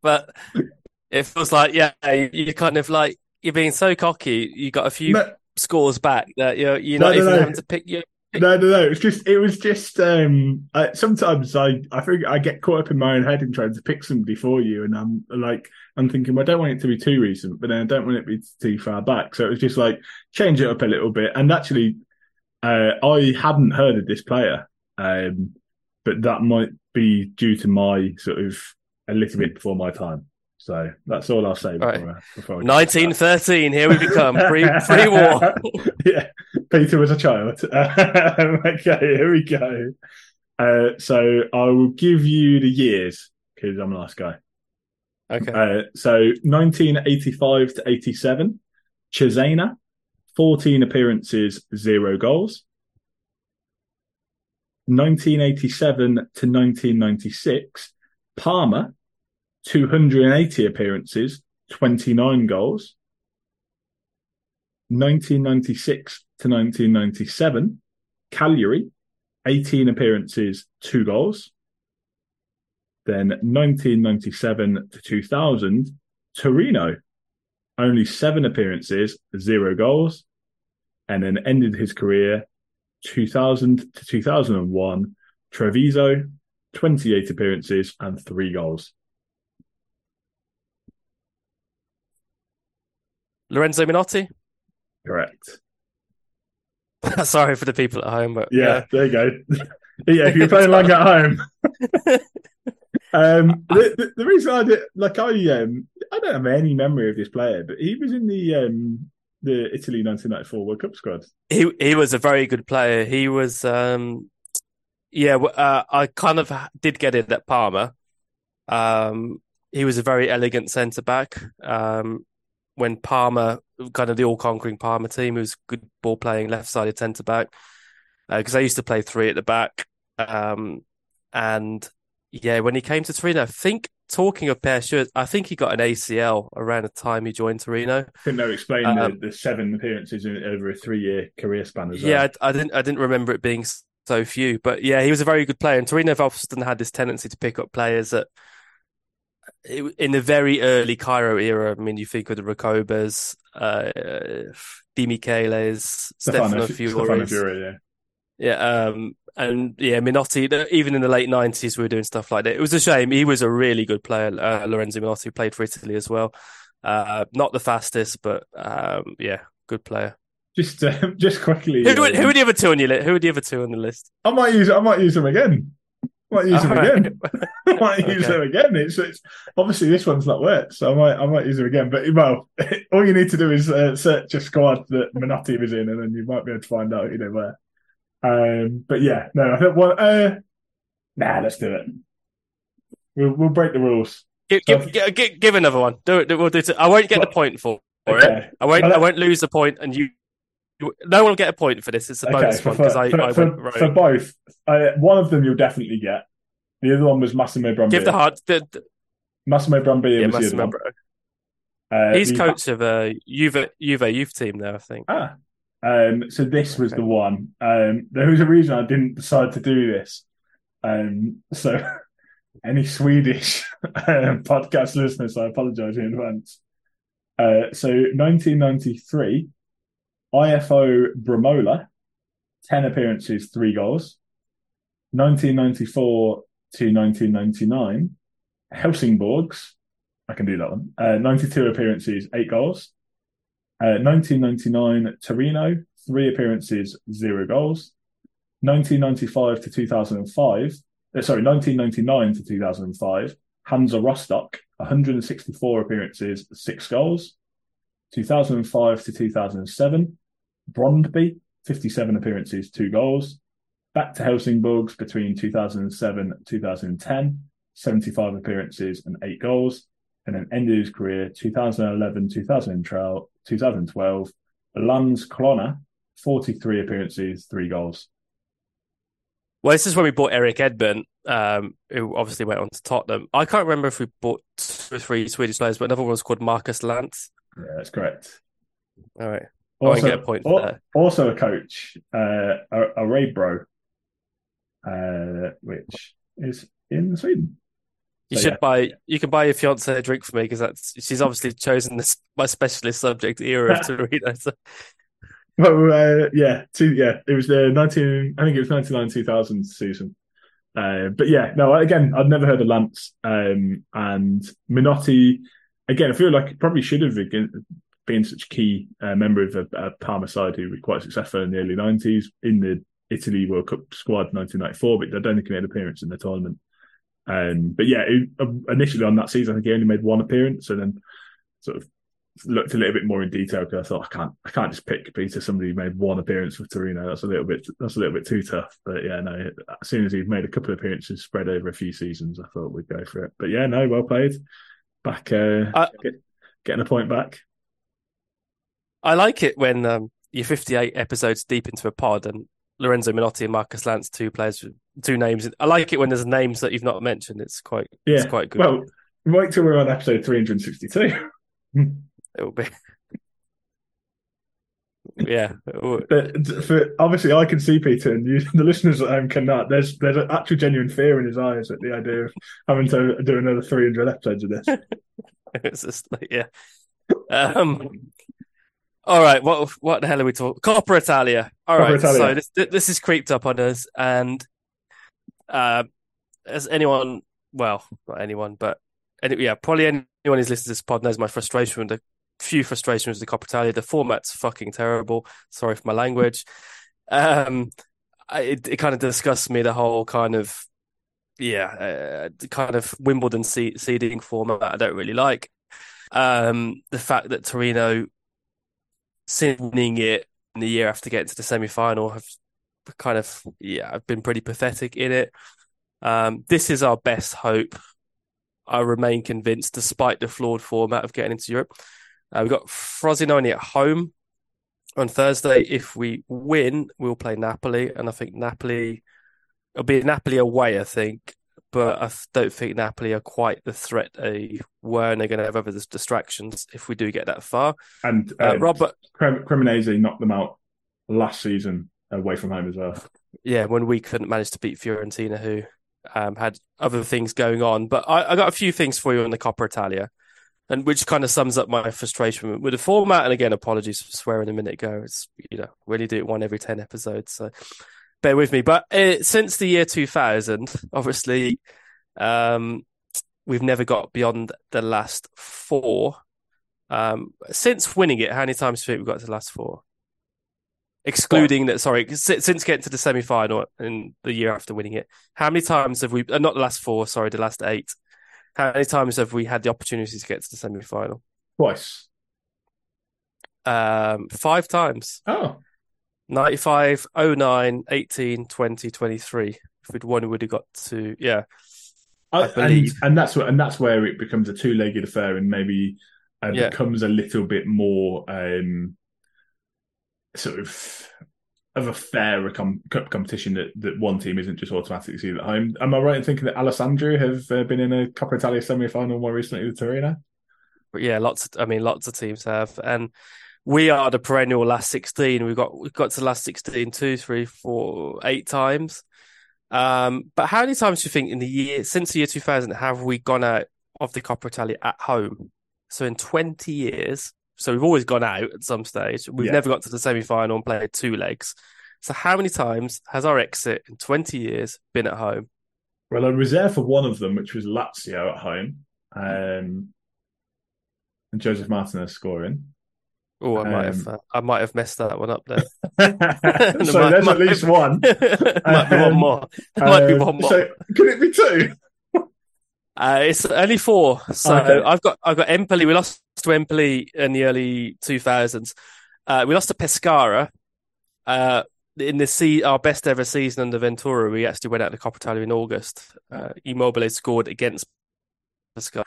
but it feels like yeah, you, you kind of like you're being so cocky. You got a few no, scores back that you're you're not no, even no, having to pick your no, no, no. It's just it was just um I, sometimes I I think I get caught up in my own head and trying to pick somebody for you, and I'm like I'm thinking, well, I don't want it to be too recent, but then I don't want it to be too far back. So it was just like change it up a little bit. And actually, uh, I hadn't heard of this player, um, but that might be due to my sort of a little bit before my time. So that's all I'll say. Before, right. uh, before 1913, here we become pre pre war. yeah, Peter was a child. okay, here we go. Uh, so I will give you the years because I'm a nice guy. Okay. Uh, so 1985 to 87, Cesena, 14 appearances, zero goals. 1987 to 1996, Parma, 280 appearances, 29 goals. 1996 to 1997, Cagliari, 18 appearances, two goals. Then 1997 to 2000, Torino, only seven appearances, zero goals. And then ended his career 2000 to 2001, Treviso, 28 appearances and three goals. Lorenzo Minotti. Correct. Sorry for the people at home, but Yeah, there you go. yeah, if you're playing like at home. um, the, the, the reason I did, like, I um, I don't have any memory of this player, but he was in the um, the Italy 1994 World Cup squad. he he was a very good player. He was, um, yeah. Uh, I kind of did get it at Parma. Um, he was a very elegant centre back. Um, when Parma, kind of the all-conquering Parma team, was good ball playing left-sided centre back. Because I used to play three at the back. Um, and yeah, when he came to Torino, I think talking of Perr Schuurs, I think he got an ACL around the time he joined Torino. I think they're explaining Um, the, the seven appearances in, over a three year career span as well. Yeah, I, I didn't I didn't remember it being so few, but yeah, he was a very good player. And Torino often had this tendency to pick up players that in the very early Cairo era. I mean, you think of the Recobas, uh, Di Micheles, Stefano Stefano, Stefano Fiore, yeah. Yeah, um, and yeah, Minotti. Even in the late nineties, we were doing stuff like that. It was a shame. He was a really good player, uh, Lorenzo Minotti, who played for Italy as well. Uh, not the fastest, but um, yeah, good player. Just, uh, just quickly. Who, um, who are the other two on your list? Who are the other two on the list? I might use, I might use them again. I might use them right. again. I might use them again. It's, it's obviously this one's not worked, so I might, I might use them again. But well, all you need to do is uh, search a squad that Minotti was in, and then you might be able to find out, you know, where. Um, but yeah, no, I think one. Uh, nah, let's do it. We'll, we'll break the rules. Give, give, give, give, give another one. Do it. We'll do it. I won't get the point for, for it. I won't. I won't lose the point, and you. No one will get a point for this. It's a bonus for, one because I, for, I for, for both, uh, one of them you'll definitely get. The other one was Massimo Brambilla. Give the hard. The, the, Massimo Brambilla yeah, was the Massimo other one. Uh, He's the- coach of a Juve Juve youth team there, I think. Ah, um, so this was the one. Um, there was a reason I didn't decide to do this. Um, so any Swedish um, podcast listeners, I apologise in advance. Uh, so 1993, IFO Bramola, 10 appearances, three goals. 1994 to 1999, Helsingborgs, I can do that one. Uh, 92 appearances, eight goals. Uh, 1999 Torino, three appearances, zero goals. 1995 to 2005, uh, sorry, 1999 to 2005, Hansa Rostock, 164 appearances, six goals. 2005 to 2007, Brondby, 57 appearances, two goals. Back to Helsingborgs between 2007 and 2010, 75 appearances and eight goals. And then ended his career 2011, 2012, 2012 Landskrona, 43 appearances, three goals. Well, this is when we bought Erik Edman, um, who obviously went on to Tottenham. I can't remember if we bought two or three Swedish players, but another one was called Marcus Lantz. Yeah, that's correct. All right. Get a point that. also a coach, uh, a, a Ray Bro, uh, which is in Sweden. You should yeah. buy. You can buy your fiance a drink for me because that's she's obviously chosen this my specialist subject era of Torino. So Well, uh, yeah, two, yeah, it was the 19, I think it was 99 2000 season. Uh, but yeah, no, again, I'd never heard of Lantz. Um, and Minotti, again, I feel like it probably should have been, been such a key uh, member of a, a Parma side who were quite successful in the early 90s in the Italy World Cup squad 1994, but I don't think he made an appearance in the tournament. Um, but yeah, it, initially on that season, I think he only made one appearance and then sort of looked a little bit more in detail because I thought I can't I can't just pick Peter somebody who made one appearance for Torino. That's a little bit that's a little bit too tough. But yeah, no. As soon as he'd made a couple of appearances spread over a few seasons, I thought we'd go for it. But yeah, no, well played. back, uh, I- get, getting a point back. I like it when um, you're 58 episodes deep into a pod and Lorenzo Minotti and Marcus Lantz, two players, two names. I like it when there's names that you've not mentioned. It's quite, Yeah, it's quite good. Well, wait till we're on episode 362. It'll be, yeah. But for obviously, I can see Peter, and you, the listeners at home cannot. There's there's an actual genuine fear in his eyes at the idea of having to do another 300 episodes of this. It's just like, yeah. Um, all right. What what the hell are we talking? Coppa Italia. All Coppa right. Italia. So this this is creeped up on us, and uh, as anyone, well, not anyone, but any, yeah, probably anyone who's listened to this pod knows my frustration with the few frustrations with the Coppa Italia. The format's fucking terrible. Sorry for my language. Um, I, it, it kind of disgusts me the whole kind of yeah, uh, kind of Wimbledon seed, seeding format I don't really like. Um, the fact that Torino, since winning it in the year after getting to the semi final, have kind of yeah, I've been pretty pathetic in it. Um, this is our best hope. I remain convinced, despite the flawed format of getting into Europe. Uh, we've got Frosinone at home on Thursday. If we win, we'll play Napoli, and I think Napoli it'll be Napoli away, I think, but I don't think Napoli are quite the threat they were, and they're going to have other distractions if we do get that far. And Uh, uh, Robert, Crem- Cremonese knocked them out last season away from home as well. yeah, when we couldn't manage to beat Fiorentina, who um, had other things going on, but I, I got a few things for you on the Coppa Italia. And which kind of sums up my frustration with the format. And again, apologies for swearing a minute ago. It's you know we only do it one every ten episodes, so bear with me. But uh, since the year 2000, obviously, um, we've never got beyond the last four. Um, since winning it, how many times do you think we've got to the last four? Excluding that, sorry, since getting to the semi final in the year after winning it, how many times have we, uh, not the last four, sorry, the last eight, how many times have we had the opportunity to get to the semi final? Twice. Um, five times. Oh, 95, 09, 18, 20, 23. If we'd won, we would have got to, yeah. I and, believe. and that's what, and that's where it becomes a two-legged affair, and maybe uh, Yeah. becomes a little bit more um, sort of of a fairer com- cup competition that, that one team isn't just automatically at home. Am I right in thinking that Alessandria have uh, been in a Coppa Italia semi-final more recently with Torino? But yeah, lots. Of, I mean, lots of teams have, and we are the perennial last sixteen. We've got we've got to the last 16 two, three, four, eight times. Um, but how many times do you think in the year since the year two thousand have we gone out of the Coppa Italia at home? So in twenty years, so we've always gone out at some stage. We've Yeah. never got to the semi final and played two legs. So how many times has our exit in twenty years been at home? Well, I was there for one of them, which was Lazio at home, um, and Josef Martinez scoring. Oh, I might Um, have uh, I might have messed that one up there. so Might- there's might- at least one. might be one more. might be Um, one more. So could it be two? Uh, it's only four. So Okay. I've got I've got Empoli. We lost to Empoli in the early two thousands. Uh, we lost to Pescara. Uh, in the se- our best ever season under Ventura, we actually went out to Coppa Italia in August. Uh, Immobile scored against Pescara,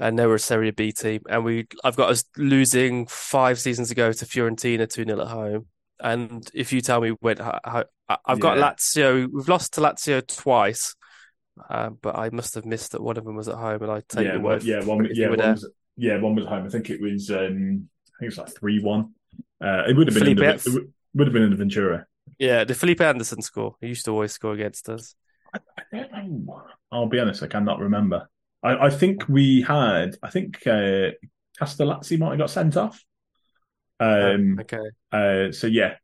and they were a Serie B team. And we I've got us losing five seasons ago to Fiorentina two 0 at home. And if you tell me when I- I- I've got Yeah. Lazio, we've lost to Lazio twice. Uh, but I must have missed that one of them was at home, and I take yeah, your word. yeah, one, yeah, one was, yeah, one was at home. I think it was, um, I think it was like three one. Uh, it would have been Felipe under, F. it would- have been in the Ventura. Yeah, the Felipe Anderson score. He used to always score against us. I don't know. I'll be honest, I cannot remember. I, I think we had, I think uh, Castellazzi might have got sent off. Um, okay. Uh, so yeah,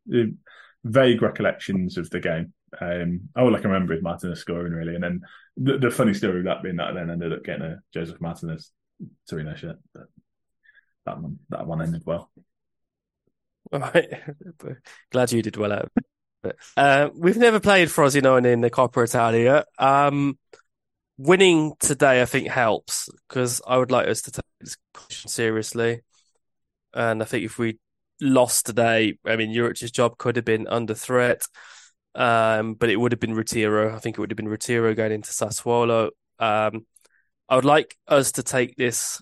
vague recollections of the game. Um, all I can remember is Martinez scoring really, and then the, the funny story of that being that I then ended up getting a Josef Martinez Torino shirt. But that one, that one ended well. All right. Glad you did well out of it. Uh, we've never played Frosinone in the Coppa Italia. Um, winning today, I think, helps because I would like us to take this question seriously. And I think if we lost today, I mean, Juric's job could have been under threat. Um, but it would have been ritiro. I think it would have been ritiro going into Sassuolo. Um, I would like us to take this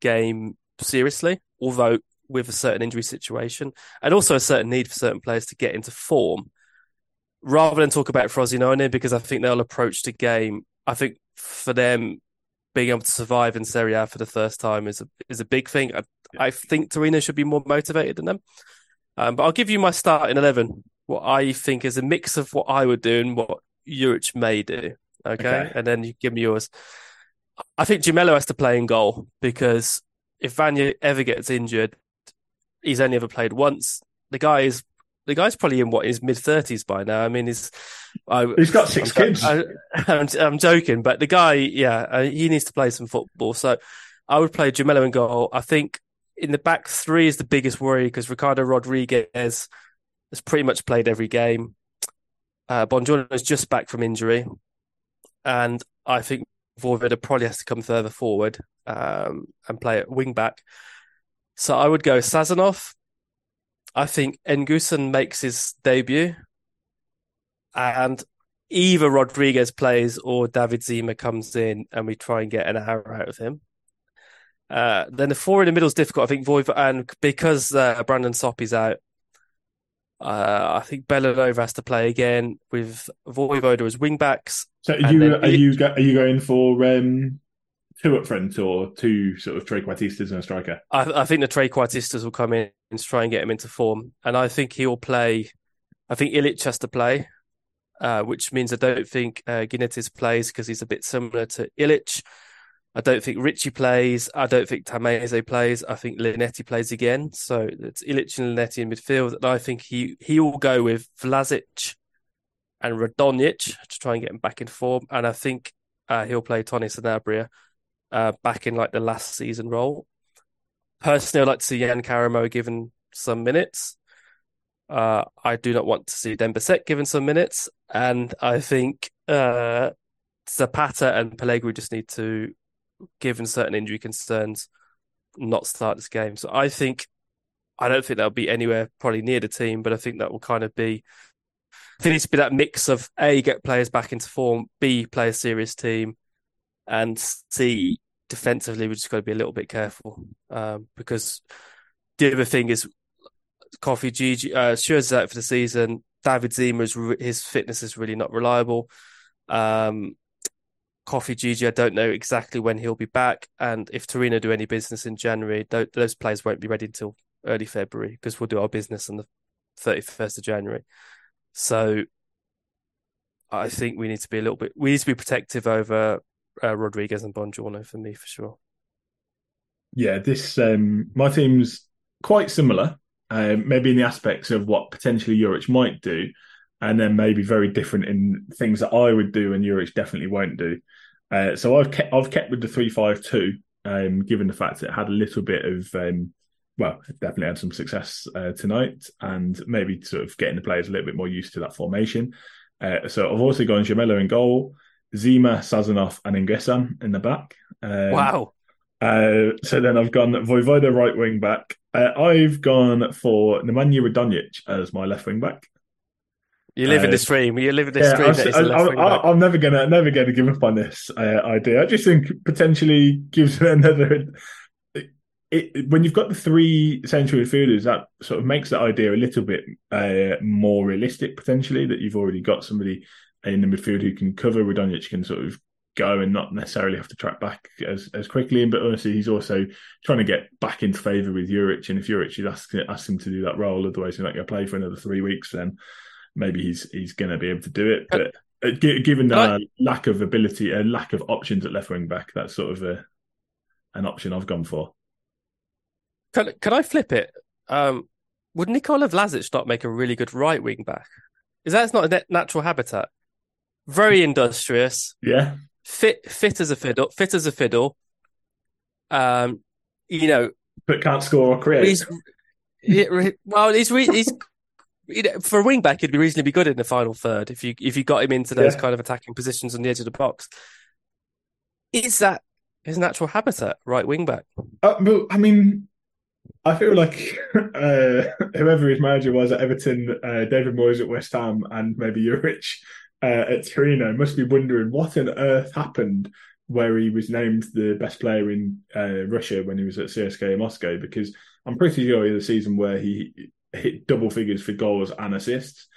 game seriously, although with a certain injury situation and also a certain need for certain players to get into form, rather than talk about Frosinone, because I think they'll approach the game. I think for them, being able to survive in Serie A for the first time is a is a big thing. I, I think Torino should be more motivated than them. Um, but I'll give you my start in eleven. What I think is a mix of what I would do and what Juric may do. Okay? okay, and then you give me yours. I think Gemello has to play in goal because if Vanja ever gets injured, he's only ever played once. The guy is the guy's probably in what his mid thirties by now. I mean, he's I, he's got 6 I'm, kids. I, am joking, but the guy, yeah, uh, he needs to play some football. So I would play Gemello in goal. I think in the back three is the biggest worry because Ricardo Rodriguez has pretty much played every game. Uh, is just back from injury, and I think Vojvoda probably has to come further forward um, and play at wing back. So I would go Sazonov. I think N'Guessan makes his debut, and either Rodriguez plays or David Zima comes in, and we try and get an hour out of him. Uh, then the four in the middle is difficult. I think Voiv and because uh, Brandon Soppy's out, uh, I think Bellanova has to play again with Vojvoda as wing backs. So are you are you are you going for um, two up front or two sort of trequartistas and a striker? I, I think the trequartistas will come in and try and get him into form, and I think he'll play. I think Ilic has to play, uh, which means I don't think uh, Gineitis plays because he's a bit similar to Ilic. I don't think Ricci plays. I don't think Tameze plays. I think Linetty plays again. So it's Ilic and Linetty in midfield. And I think he, he will go with Vlasic and Radonjic to try and get him back in form. And I think uh, he'll play Tony Sanabria uh, back in like the last season role. Personally, I'd like to see Yann Karamoh given some minutes. Uh, I do not want to see Dembélé given some minutes. And I think uh, Zapata and Pellegrini just need to given certain injury concerns, not start this game. So I think I don't think that'll be anywhere probably near the team, but I think that will kind of be I think it needs to be that mix of A, get players back into form, B, play a serious team, and C, defensively, we just got to be a little bit careful. Um, because the other thing is Koffi Djidji uh Schuurs out for the season. David Zima is his fitness is really not reliable. Um, Koffi Djidji, I don't know exactly when he'll be back, and if Torino do any business in January, those players won't be ready until early February because we'll do our business on the thirty first of January. So, I think we need to be a little bit. We need to be protective over uh, Rodriguez and Buongiorno for me for sure. Yeah, this um, my team's quite similar, um, maybe in the aspects of what potentially Juric might do, and then maybe very different in things that I would do and Juric definitely won't do. Uh, so I've kept I've kept with the three five two, um, given the fact that it had a little bit of um, well, definitely had some success uh, tonight, and maybe sort of getting the players a little bit more used to that formation. Uh, so I've also gone Gemello in goal, Zima, Sazonov, and N'Guessan in the back. Um, wow. Uh, so then I've gone Vojvoda right wing back. Uh, I've gone for Nemanja Radonjic as my left wing back. You live uh, in the stream. You live in the yeah, stream. I, am never gonna, never gonna give up on this uh, idea. I just think potentially gives another. It, it, when you've got the three central midfielders, that sort of makes that idea a little bit uh, more realistic. Potentially, that you've already got somebody in the midfield who can cover. Radonjic can sort of go and not necessarily have to track back as as quickly. But honestly, he's also trying to get back into favour with Juric, and if Juric is asking ask him to do that role, otherwise he's not going to play for another three weeks. Then maybe he's he's going to be able to do it. But uh, given the I, lack of ability and lack of options at left wing back, that's sort of a an option I've gone for. Can can I flip it? Um, would Nikola Vlasic not make a really good right wing back? Is that not a natural habitat? Very industrious. Yeah. Fit fit as a fiddle. Fit as a fiddle. Um, you know, but can't score or create. He's, he, well, he's re- he's you know, for a wing back, he'd be reasonably good in the final third if you if you got him into those yeah. kind of attacking positions on the edge of the box. Is that his natural habitat, right wing back? Uh, well, I mean, I feel like uh, whoever his manager was at Everton, uh, David Moyes at West Ham, and maybe Juric uh, at Torino must be wondering what on earth happened where he was named the best player in uh, Russia when he was at CSKA Moscow because I'm pretty sure he had a season where he hit double figures for goals and assists.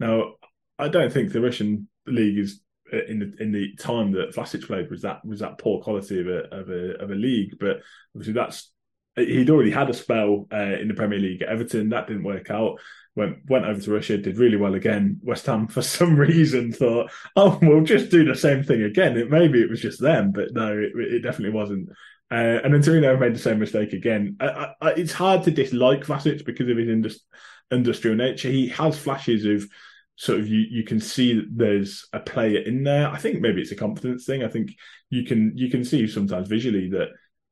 Now, I don't think the Russian league is uh, in the in the time that Vlasic played was that was that poor quality of a of a of a league, but obviously that's he'd already had a spell uh, in the Premier League at Everton that didn't work out went went over to Russia, did really well again. West Ham, for some reason, thought, "Oh, we'll just do the same thing again." It maybe it was just them, but no, it, it definitely wasn't. Uh, and then Torino made the same mistake again. I, I, it's hard to dislike Vlasic because of his indus- industrial nature. He has flashes of sort of you you can see that there's a player in there. I think maybe it's a confidence thing. I think you can you can see sometimes visually that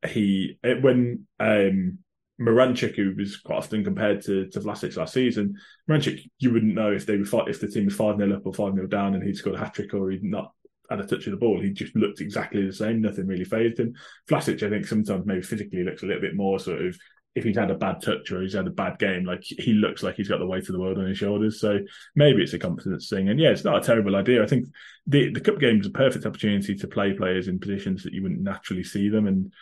he when um Miranchuk, who was quite often compared to, to Vlasic last season, Miranchuk, you wouldn't know if they were if the team was 5 0 up or 5 0 down and he'd scored a hat trick or he'd not had a touch of the ball. He just looked exactly the same. Nothing really phased him. Vlasic, I think sometimes maybe physically looks a little bit more sort of if he's had a bad touch or he's had a bad game, like he looks like he's got the weight of the world on his shoulders. So maybe it's a confidence thing. And yeah, it's not a terrible idea. I think the the cup game is a perfect opportunity to play players in positions that you wouldn't naturally see them. And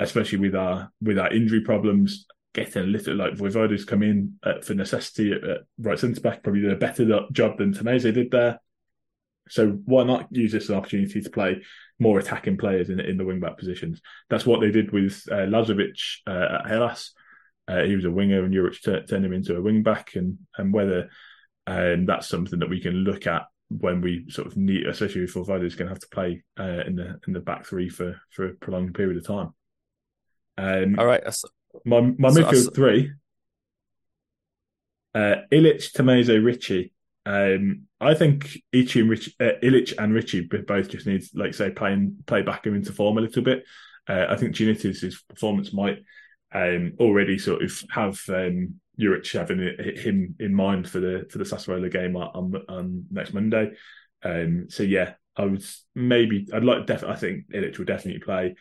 especially with our with our injury problems, getting a little like Vojvoda's come in uh, for necessity at, at right centre back, probably did a better job than Tameze did there. So why not use this as an opportunity to play more attacking players in in the wing back positions? That's what they did with uh, Lazovic uh, at Hellas. Uh, he was a winger, and Juric t- turned him into a wing back, and and whether um, that's something that we can look at when we sort of need, especially if Vojvoda is going to have to play uh, in the in the back three for for a prolonged period of time. Um, All right. My my so midfield three. Uh, Ilic, Tameze, Ricci. Um, I think Ichi and Rich, uh, Ilic and Ricci both just need, like say, playing play back him into form a little bit. Uh, I think Gineitis' performance might um, already sort of have um, Juric having him in mind for the for the Sassuolo game on, on next Monday. Um, so yeah, I would maybe I'd like def- I think Ilic will definitely play.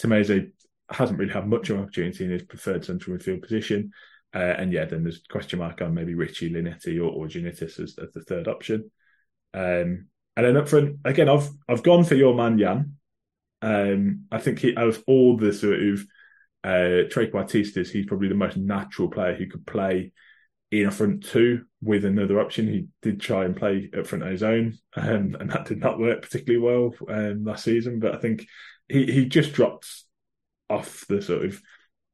Tameze hasn't really had much of an opportunity in his preferred central midfield position. Uh, and yeah, then there's question mark on maybe Ricci Linetty, or, or as, as, the third option. Um, and then up front, again, I've I've gone for your man Jan. Um, I think he, of all the sort of uh, trequartistas, he's probably the most natural player who could play in a front two with another option. He did try and play up front on his own, um, and that did not work particularly well um, last season. But I think he he just dropped off the sort of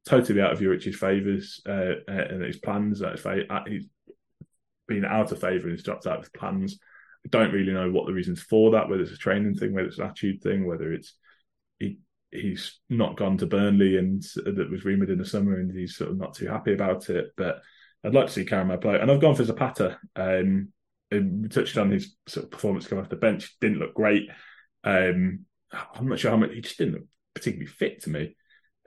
totally out of Juric's favours uh, uh, and his plans. That Uh, he's been out of favour and he's dropped out of his plans. I don't really know what the reasons for that, whether it's a training thing, whether it's an attitude thing, whether it's he he's not gone to Burnley and that was rumoured in the summer and he's sort of not too happy about it. But I'd like to see Karamoh play. And I've gone for Zapata. Um, we touched on his sort of performance coming off the bench. Didn't look great. Um, I'm not sure how much he just didn't look particularly fit to me.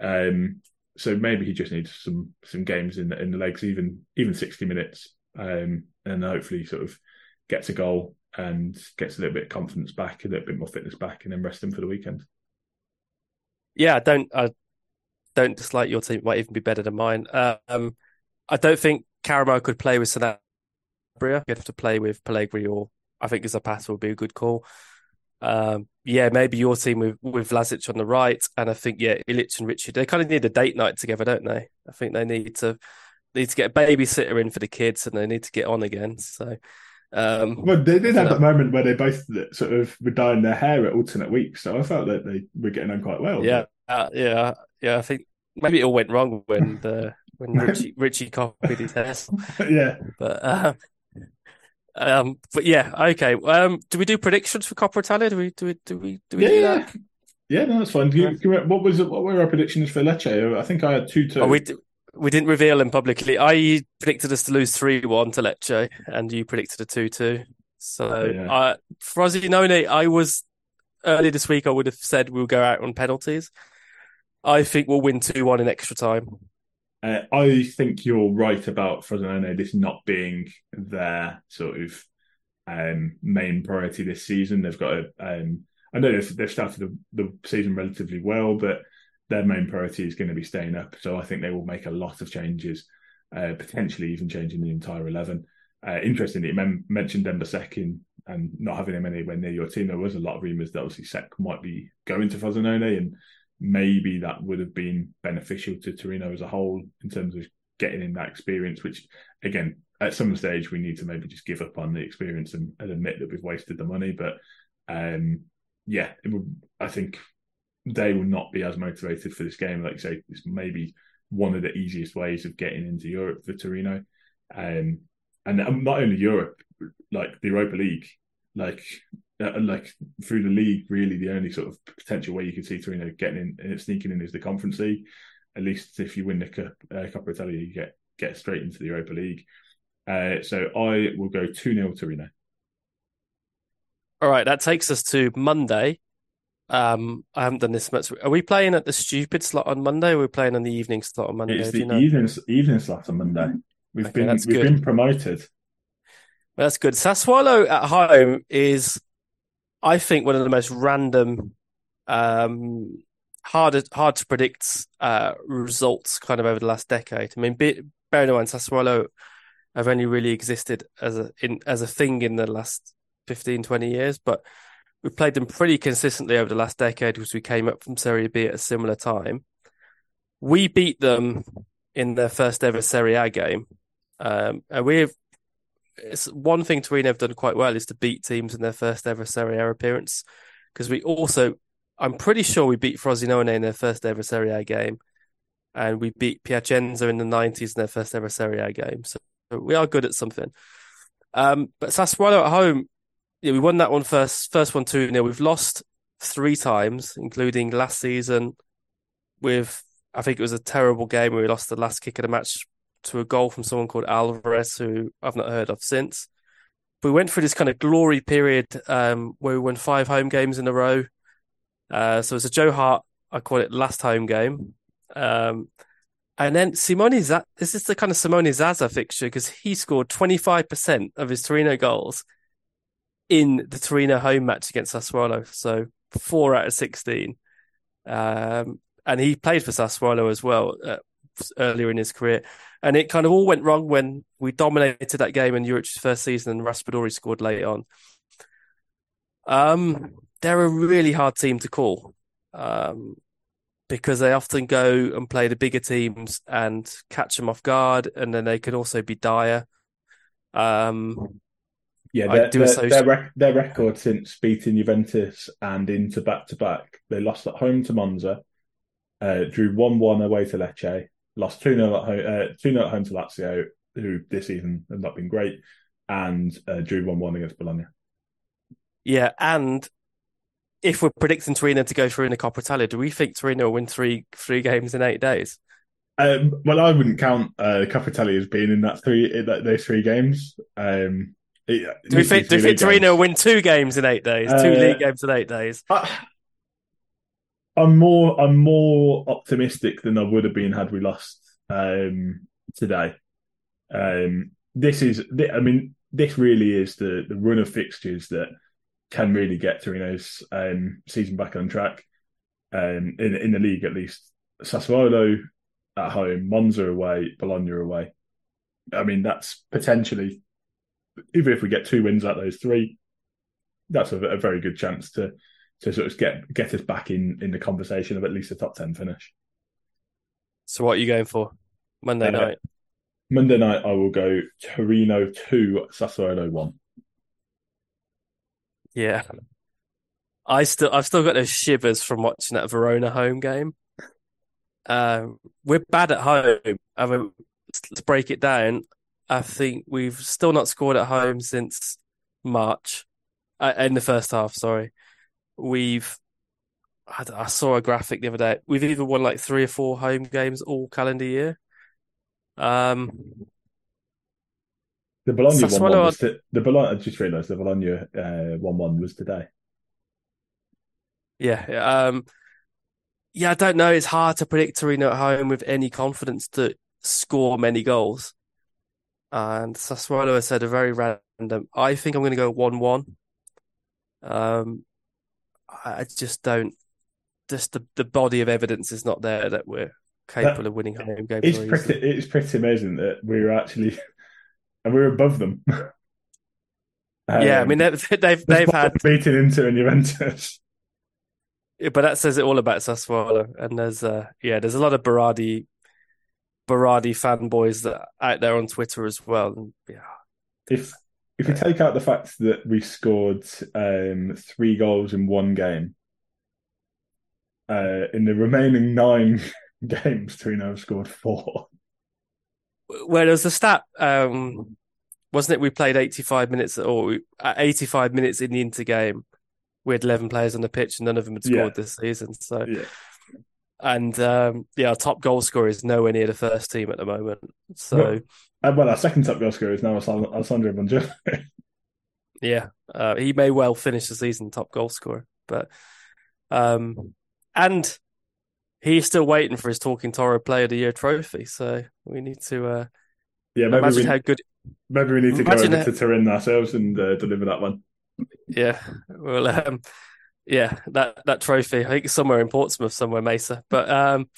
Um, so maybe he just needs some some games in the in the legs, even even sixty minutes, um, and hopefully sort of gets a goal and gets a little bit of confidence back, a little bit more fitness back, and then rest him for the weekend. Yeah, I don't I don't dislike your team. It might even be better than mine. Um, I don't think Karamoh could play with Sanabria. You'd have to play with Pellegrini, or I think Zapata would be a good call. Um, yeah, maybe your team with with Vlasic on the right, and I think yeah, Ilic and Richard they kind of need a date night together, don't they? I think they need to need to get a babysitter in for the kids, and they need to get on again. So, um, well, they did have that moment where they both sort of were dyeing their hair at alternate weeks, so I felt that they were getting on quite well. Yeah, uh, yeah, yeah. I think maybe it all went wrong when the when Ricci Ricci copied his hair. yeah, but uh, um, but yeah, okay. Um, do we do predictions for Coppa Italia? Do we do we do we do we yeah, do that? Yeah, no, that's fine. You, what was what were our predictions for Lecce? I think I had two two. Oh, we we didn't reveal them publicly. I predicted us to lose three one to Lecce, and you predicted a two two. So, oh, yeah. uh, Frosinone, I was earlier this week. I would have said we'll go out on penalties. I think we'll win two one in extra time. Uh, I think you're right about Frosinone this not being their sort of um, main priority this season. They've got a, um, I know they've, they've started the, the, season relatively well, but their main priority is going to be staying up. So I think they will make a lot of changes, uh, potentially even changing the entire 11. Uh, interestingly, you mentioned Dembélé in and not having him anywhere near your team, there was a lot of rumours that obviously Sek might be going to Frosinone, and maybe that would have been beneficial to Torino as a whole in terms of getting in that experience. Which, again, at some stage we need to maybe just give up on the experience and, and admit that we've wasted the money. But um, yeah, would, I think they will not be as motivated for this game. Like I say, it's maybe one of the easiest ways of getting into Europe for Torino. Um, and not only Europe, like the Europa League, like uh, like through the league, really the only sort of potential way you could see Torino getting in, uh, sneaking in is the Conference League. At least if you win the Cup, uh, Coppa Italia, you get get straight into the Europa League. Uh, so I will go two 0 Torino. All right, that takes us to Monday. Um, I haven't done this much. Are we playing at the stupid slot on Monday? Or are we playing on the evening slot on Monday? It's the you know? evening evening slot on Monday. We've okay, been we've good. been promoted. That's good. Sassuolo at home is, I think, one of the most random, um, hard hard to predict uh, results kind of over the last decade. I mean, bear in mind, Sassuolo have only really existed as a in as a thing in the last 15, 20 years, but we played them pretty consistently over the last decade because we came up from Serie B at a similar time. We beat them in their first ever Serie A game. Um, and we've it's one thing Torino have done quite well is to beat teams in their first ever Serie A appearance. Because we also, I'm pretty sure we beat Frosinone in their first ever Serie A game, and we beat Piacenza in the 90s in their first ever Serie A game. So we are good at something. Um, but Sassuolo at home, yeah, we won that one first, first one 2 0. We've lost three times, including last season with, I think it was a terrible game where we lost the last kick of the match to a goal from someone called Alvarez, who I've not heard of since. We went through this kind of glory period um, where we won five home games in a row. Uh, so it's a Joe Hart, I call it last home game. Um, and then Simone Zaza, this is the kind of Simone Zaza fixture because he scored 25% of his Torino goals in the Torino home match against Sassuolo. So four out of 16. Um, and he played for Sassuolo as well uh, earlier in his career. And it kind of all went wrong when we dominated that game in Juric's first season and Raspadori scored late on. Um, they're a really hard team to call um, because they often go and play the bigger teams and catch them off guard, and then they can also be dire. Um, yeah, their, their, their, rec- their, record since beating Juventus and into back to back, they lost at home to Monza, uh, drew 1 1 away to Lecce, lost 2 0 at home, uh, 2 0 at home to Lazio, who this season have not been great, and uh, drew 1 1 against Bologna. Yeah, and if we're predicting Torino to go through in the Coppa Italia, do we think Torino will win three three games in eight days? Um, well, I wouldn't count uh, Coppa Italia as being in that three in that, those three games. Um, do we think, do we think Torino win two games in eight days? Uh, two league games in eight days? I, am more I'm more optimistic than I would have been had we lost um, today. Um, this is, I mean, this really is the the run of fixtures that can really get Torino's um, season back on track. Um, in in the league at least, Sassuolo at home, Monza away, Bologna away. I mean, that's potentially even if we get two wins out of those three, that's a, a, very good chance to to sort of get get us back in in the conversation of at least a top ten finish. So, what are you going for Monday uh, night? Monday night, I will go Torino two, Sassuolo one. Yeah, I still I've still got those shivers from watching that Verona home game. Um, we're bad at home. I mean, let's break it down. I think we've still not scored at home since March, uh, in the first half. Sorry, we've. I, I, saw a graphic the other day. We've either won like three or four home games all calendar year. Um, the Bologna one, one was to, the Bologna. I just realised the Bologna uh, one one was today. Yeah, um, yeah. I don't know. It's hard to predict Torino at home with any confidence to score many goals. And Sassuolo has said a very random. I think I'm going to go one-one. Um, I just don't. Just the, the body of evidence is not there that we're capable that, of winning home games. It's pretty. It's pretty amazing that we're actually, and we're above them. Um, yeah, I mean they've they've, they've had, beating Inter and Juventus. but that says it all about Sassuolo. And there's uh yeah, there's a lot of Berardi Berardi fanboys that out there on Twitter as well. And, yeah, If if you take out the fact that we scored um, three goals in one game, uh, in the remaining nine games, Torino have scored four. Well, there was a stat, um, wasn't it? We played 85 minutes, or at 85 minutes in the Inter game, we had 11 players on the pitch, and none of them had scored Yeah. this season. So, Yeah. and um, yeah, our top goal scorer is nowhere near the first team at the moment. So, well, our second top goal scorer is now Alessandro Buongiorno. yeah, uh, he may well finish the season top goal scorer, but um, and he's still waiting for his Talking Toro Player of the Year trophy. So we need to uh, yeah, maybe imagine we, how good. maybe we need to go over how- to Turin ourselves and uh, deliver that one. Yeah, well, um, yeah, that that trophy. I think it's somewhere in Portsmouth, somewhere Mesa. But um,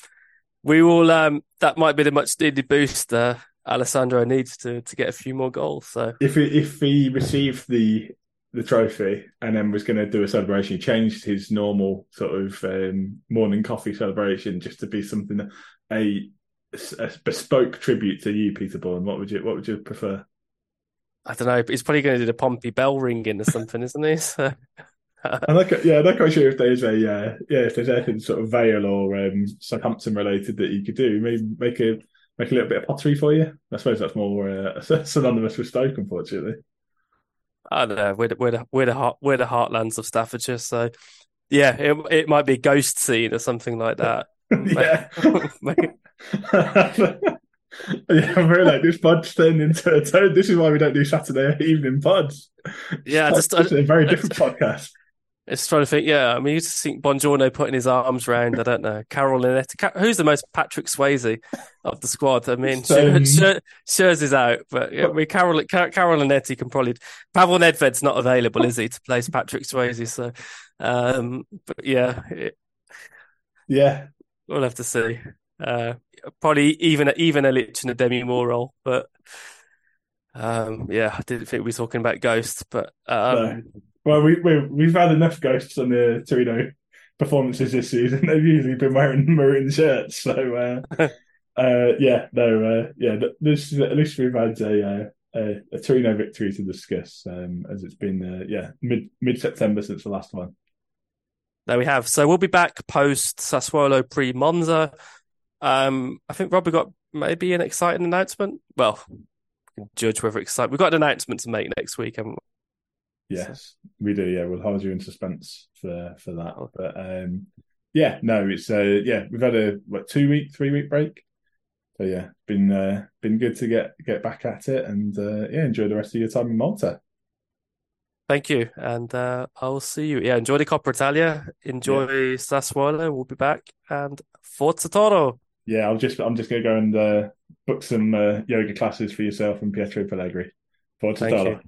we will. Um, that might be the much needed boost uh, Alessandro needs to to get a few more goals. So If he, if he received the the trophy and then was going to do a celebration, he changed his normal sort of um, morning coffee celebration just to be something a, a bespoke tribute to you, Peter Bourne. What would you What would you prefer? I don't know. But he's probably going to do the Pompey bell ringing or something, isn't he? So, I'm not, yeah, I'm not quite sure if there's a uh, yeah if there's anything sort of Vale or um, Southampton related that you could do. Maybe make a make a little bit of pottery for you. I suppose that's more uh, synonymous with Stoke, unfortunately. I don't know. We're the, we're the, we're the heart we're the heartlands of Staffordshire. So yeah, it it might be a ghost scene or something like that. yeah. Yeah, we're like this pod's turned into a tone. This is why we don't do Saturday evening pods. Yeah, it's, just- a very different podcast. It's trying to think. Yeah, I mean, you just think Buongiorno putting his arms round. I don't know Karol Linetty. Who's the most Patrick Swayze of the squad? I mean, Scher- Schuurs is out, but yeah, I mean, Carol Car- Karol Linetty can probably. Pavel Nedved's not available, is he, to place Patrick Swayze? So, um, but yeah, it, Yeah, we'll have to see. Uh, probably even even Ilic and a Demi Moore role, but um, yeah, I didn't think we were talking about Ghost, but um, well, we, we we've had enough ghosts on the Torino performances this season. They've usually been wearing maroon shirts, so uh, uh, yeah, no, uh, yeah, this at least we've had a uh, a, a Torino victory to discuss, um, as it's been uh, yeah mid mid September since the last one. There we have. So we'll be back post Sassuolo pre Monza. Um, I think Rob, we got maybe an exciting announcement. Well, we can judge whether it's exciting. We've got an announcement to make next week, haven't Yes, we do. Yeah, we'll hold you in suspense for for that. Oh. But um, yeah, no, it's uh, yeah, we've had a what two week, three week break. So yeah, been uh, been good to get get back at it and uh, yeah, enjoy the rest of your time in Malta. Thank you, and uh, I'll see you. Yeah, enjoy the Coppa Italia. Enjoy Sassuolo. We'll be back, and Forza Toro. Yeah, I'll just I'm just gonna go and uh, book some uh, yoga classes for yourself and Pietro Pellegrini. Forza Thank Toro. you.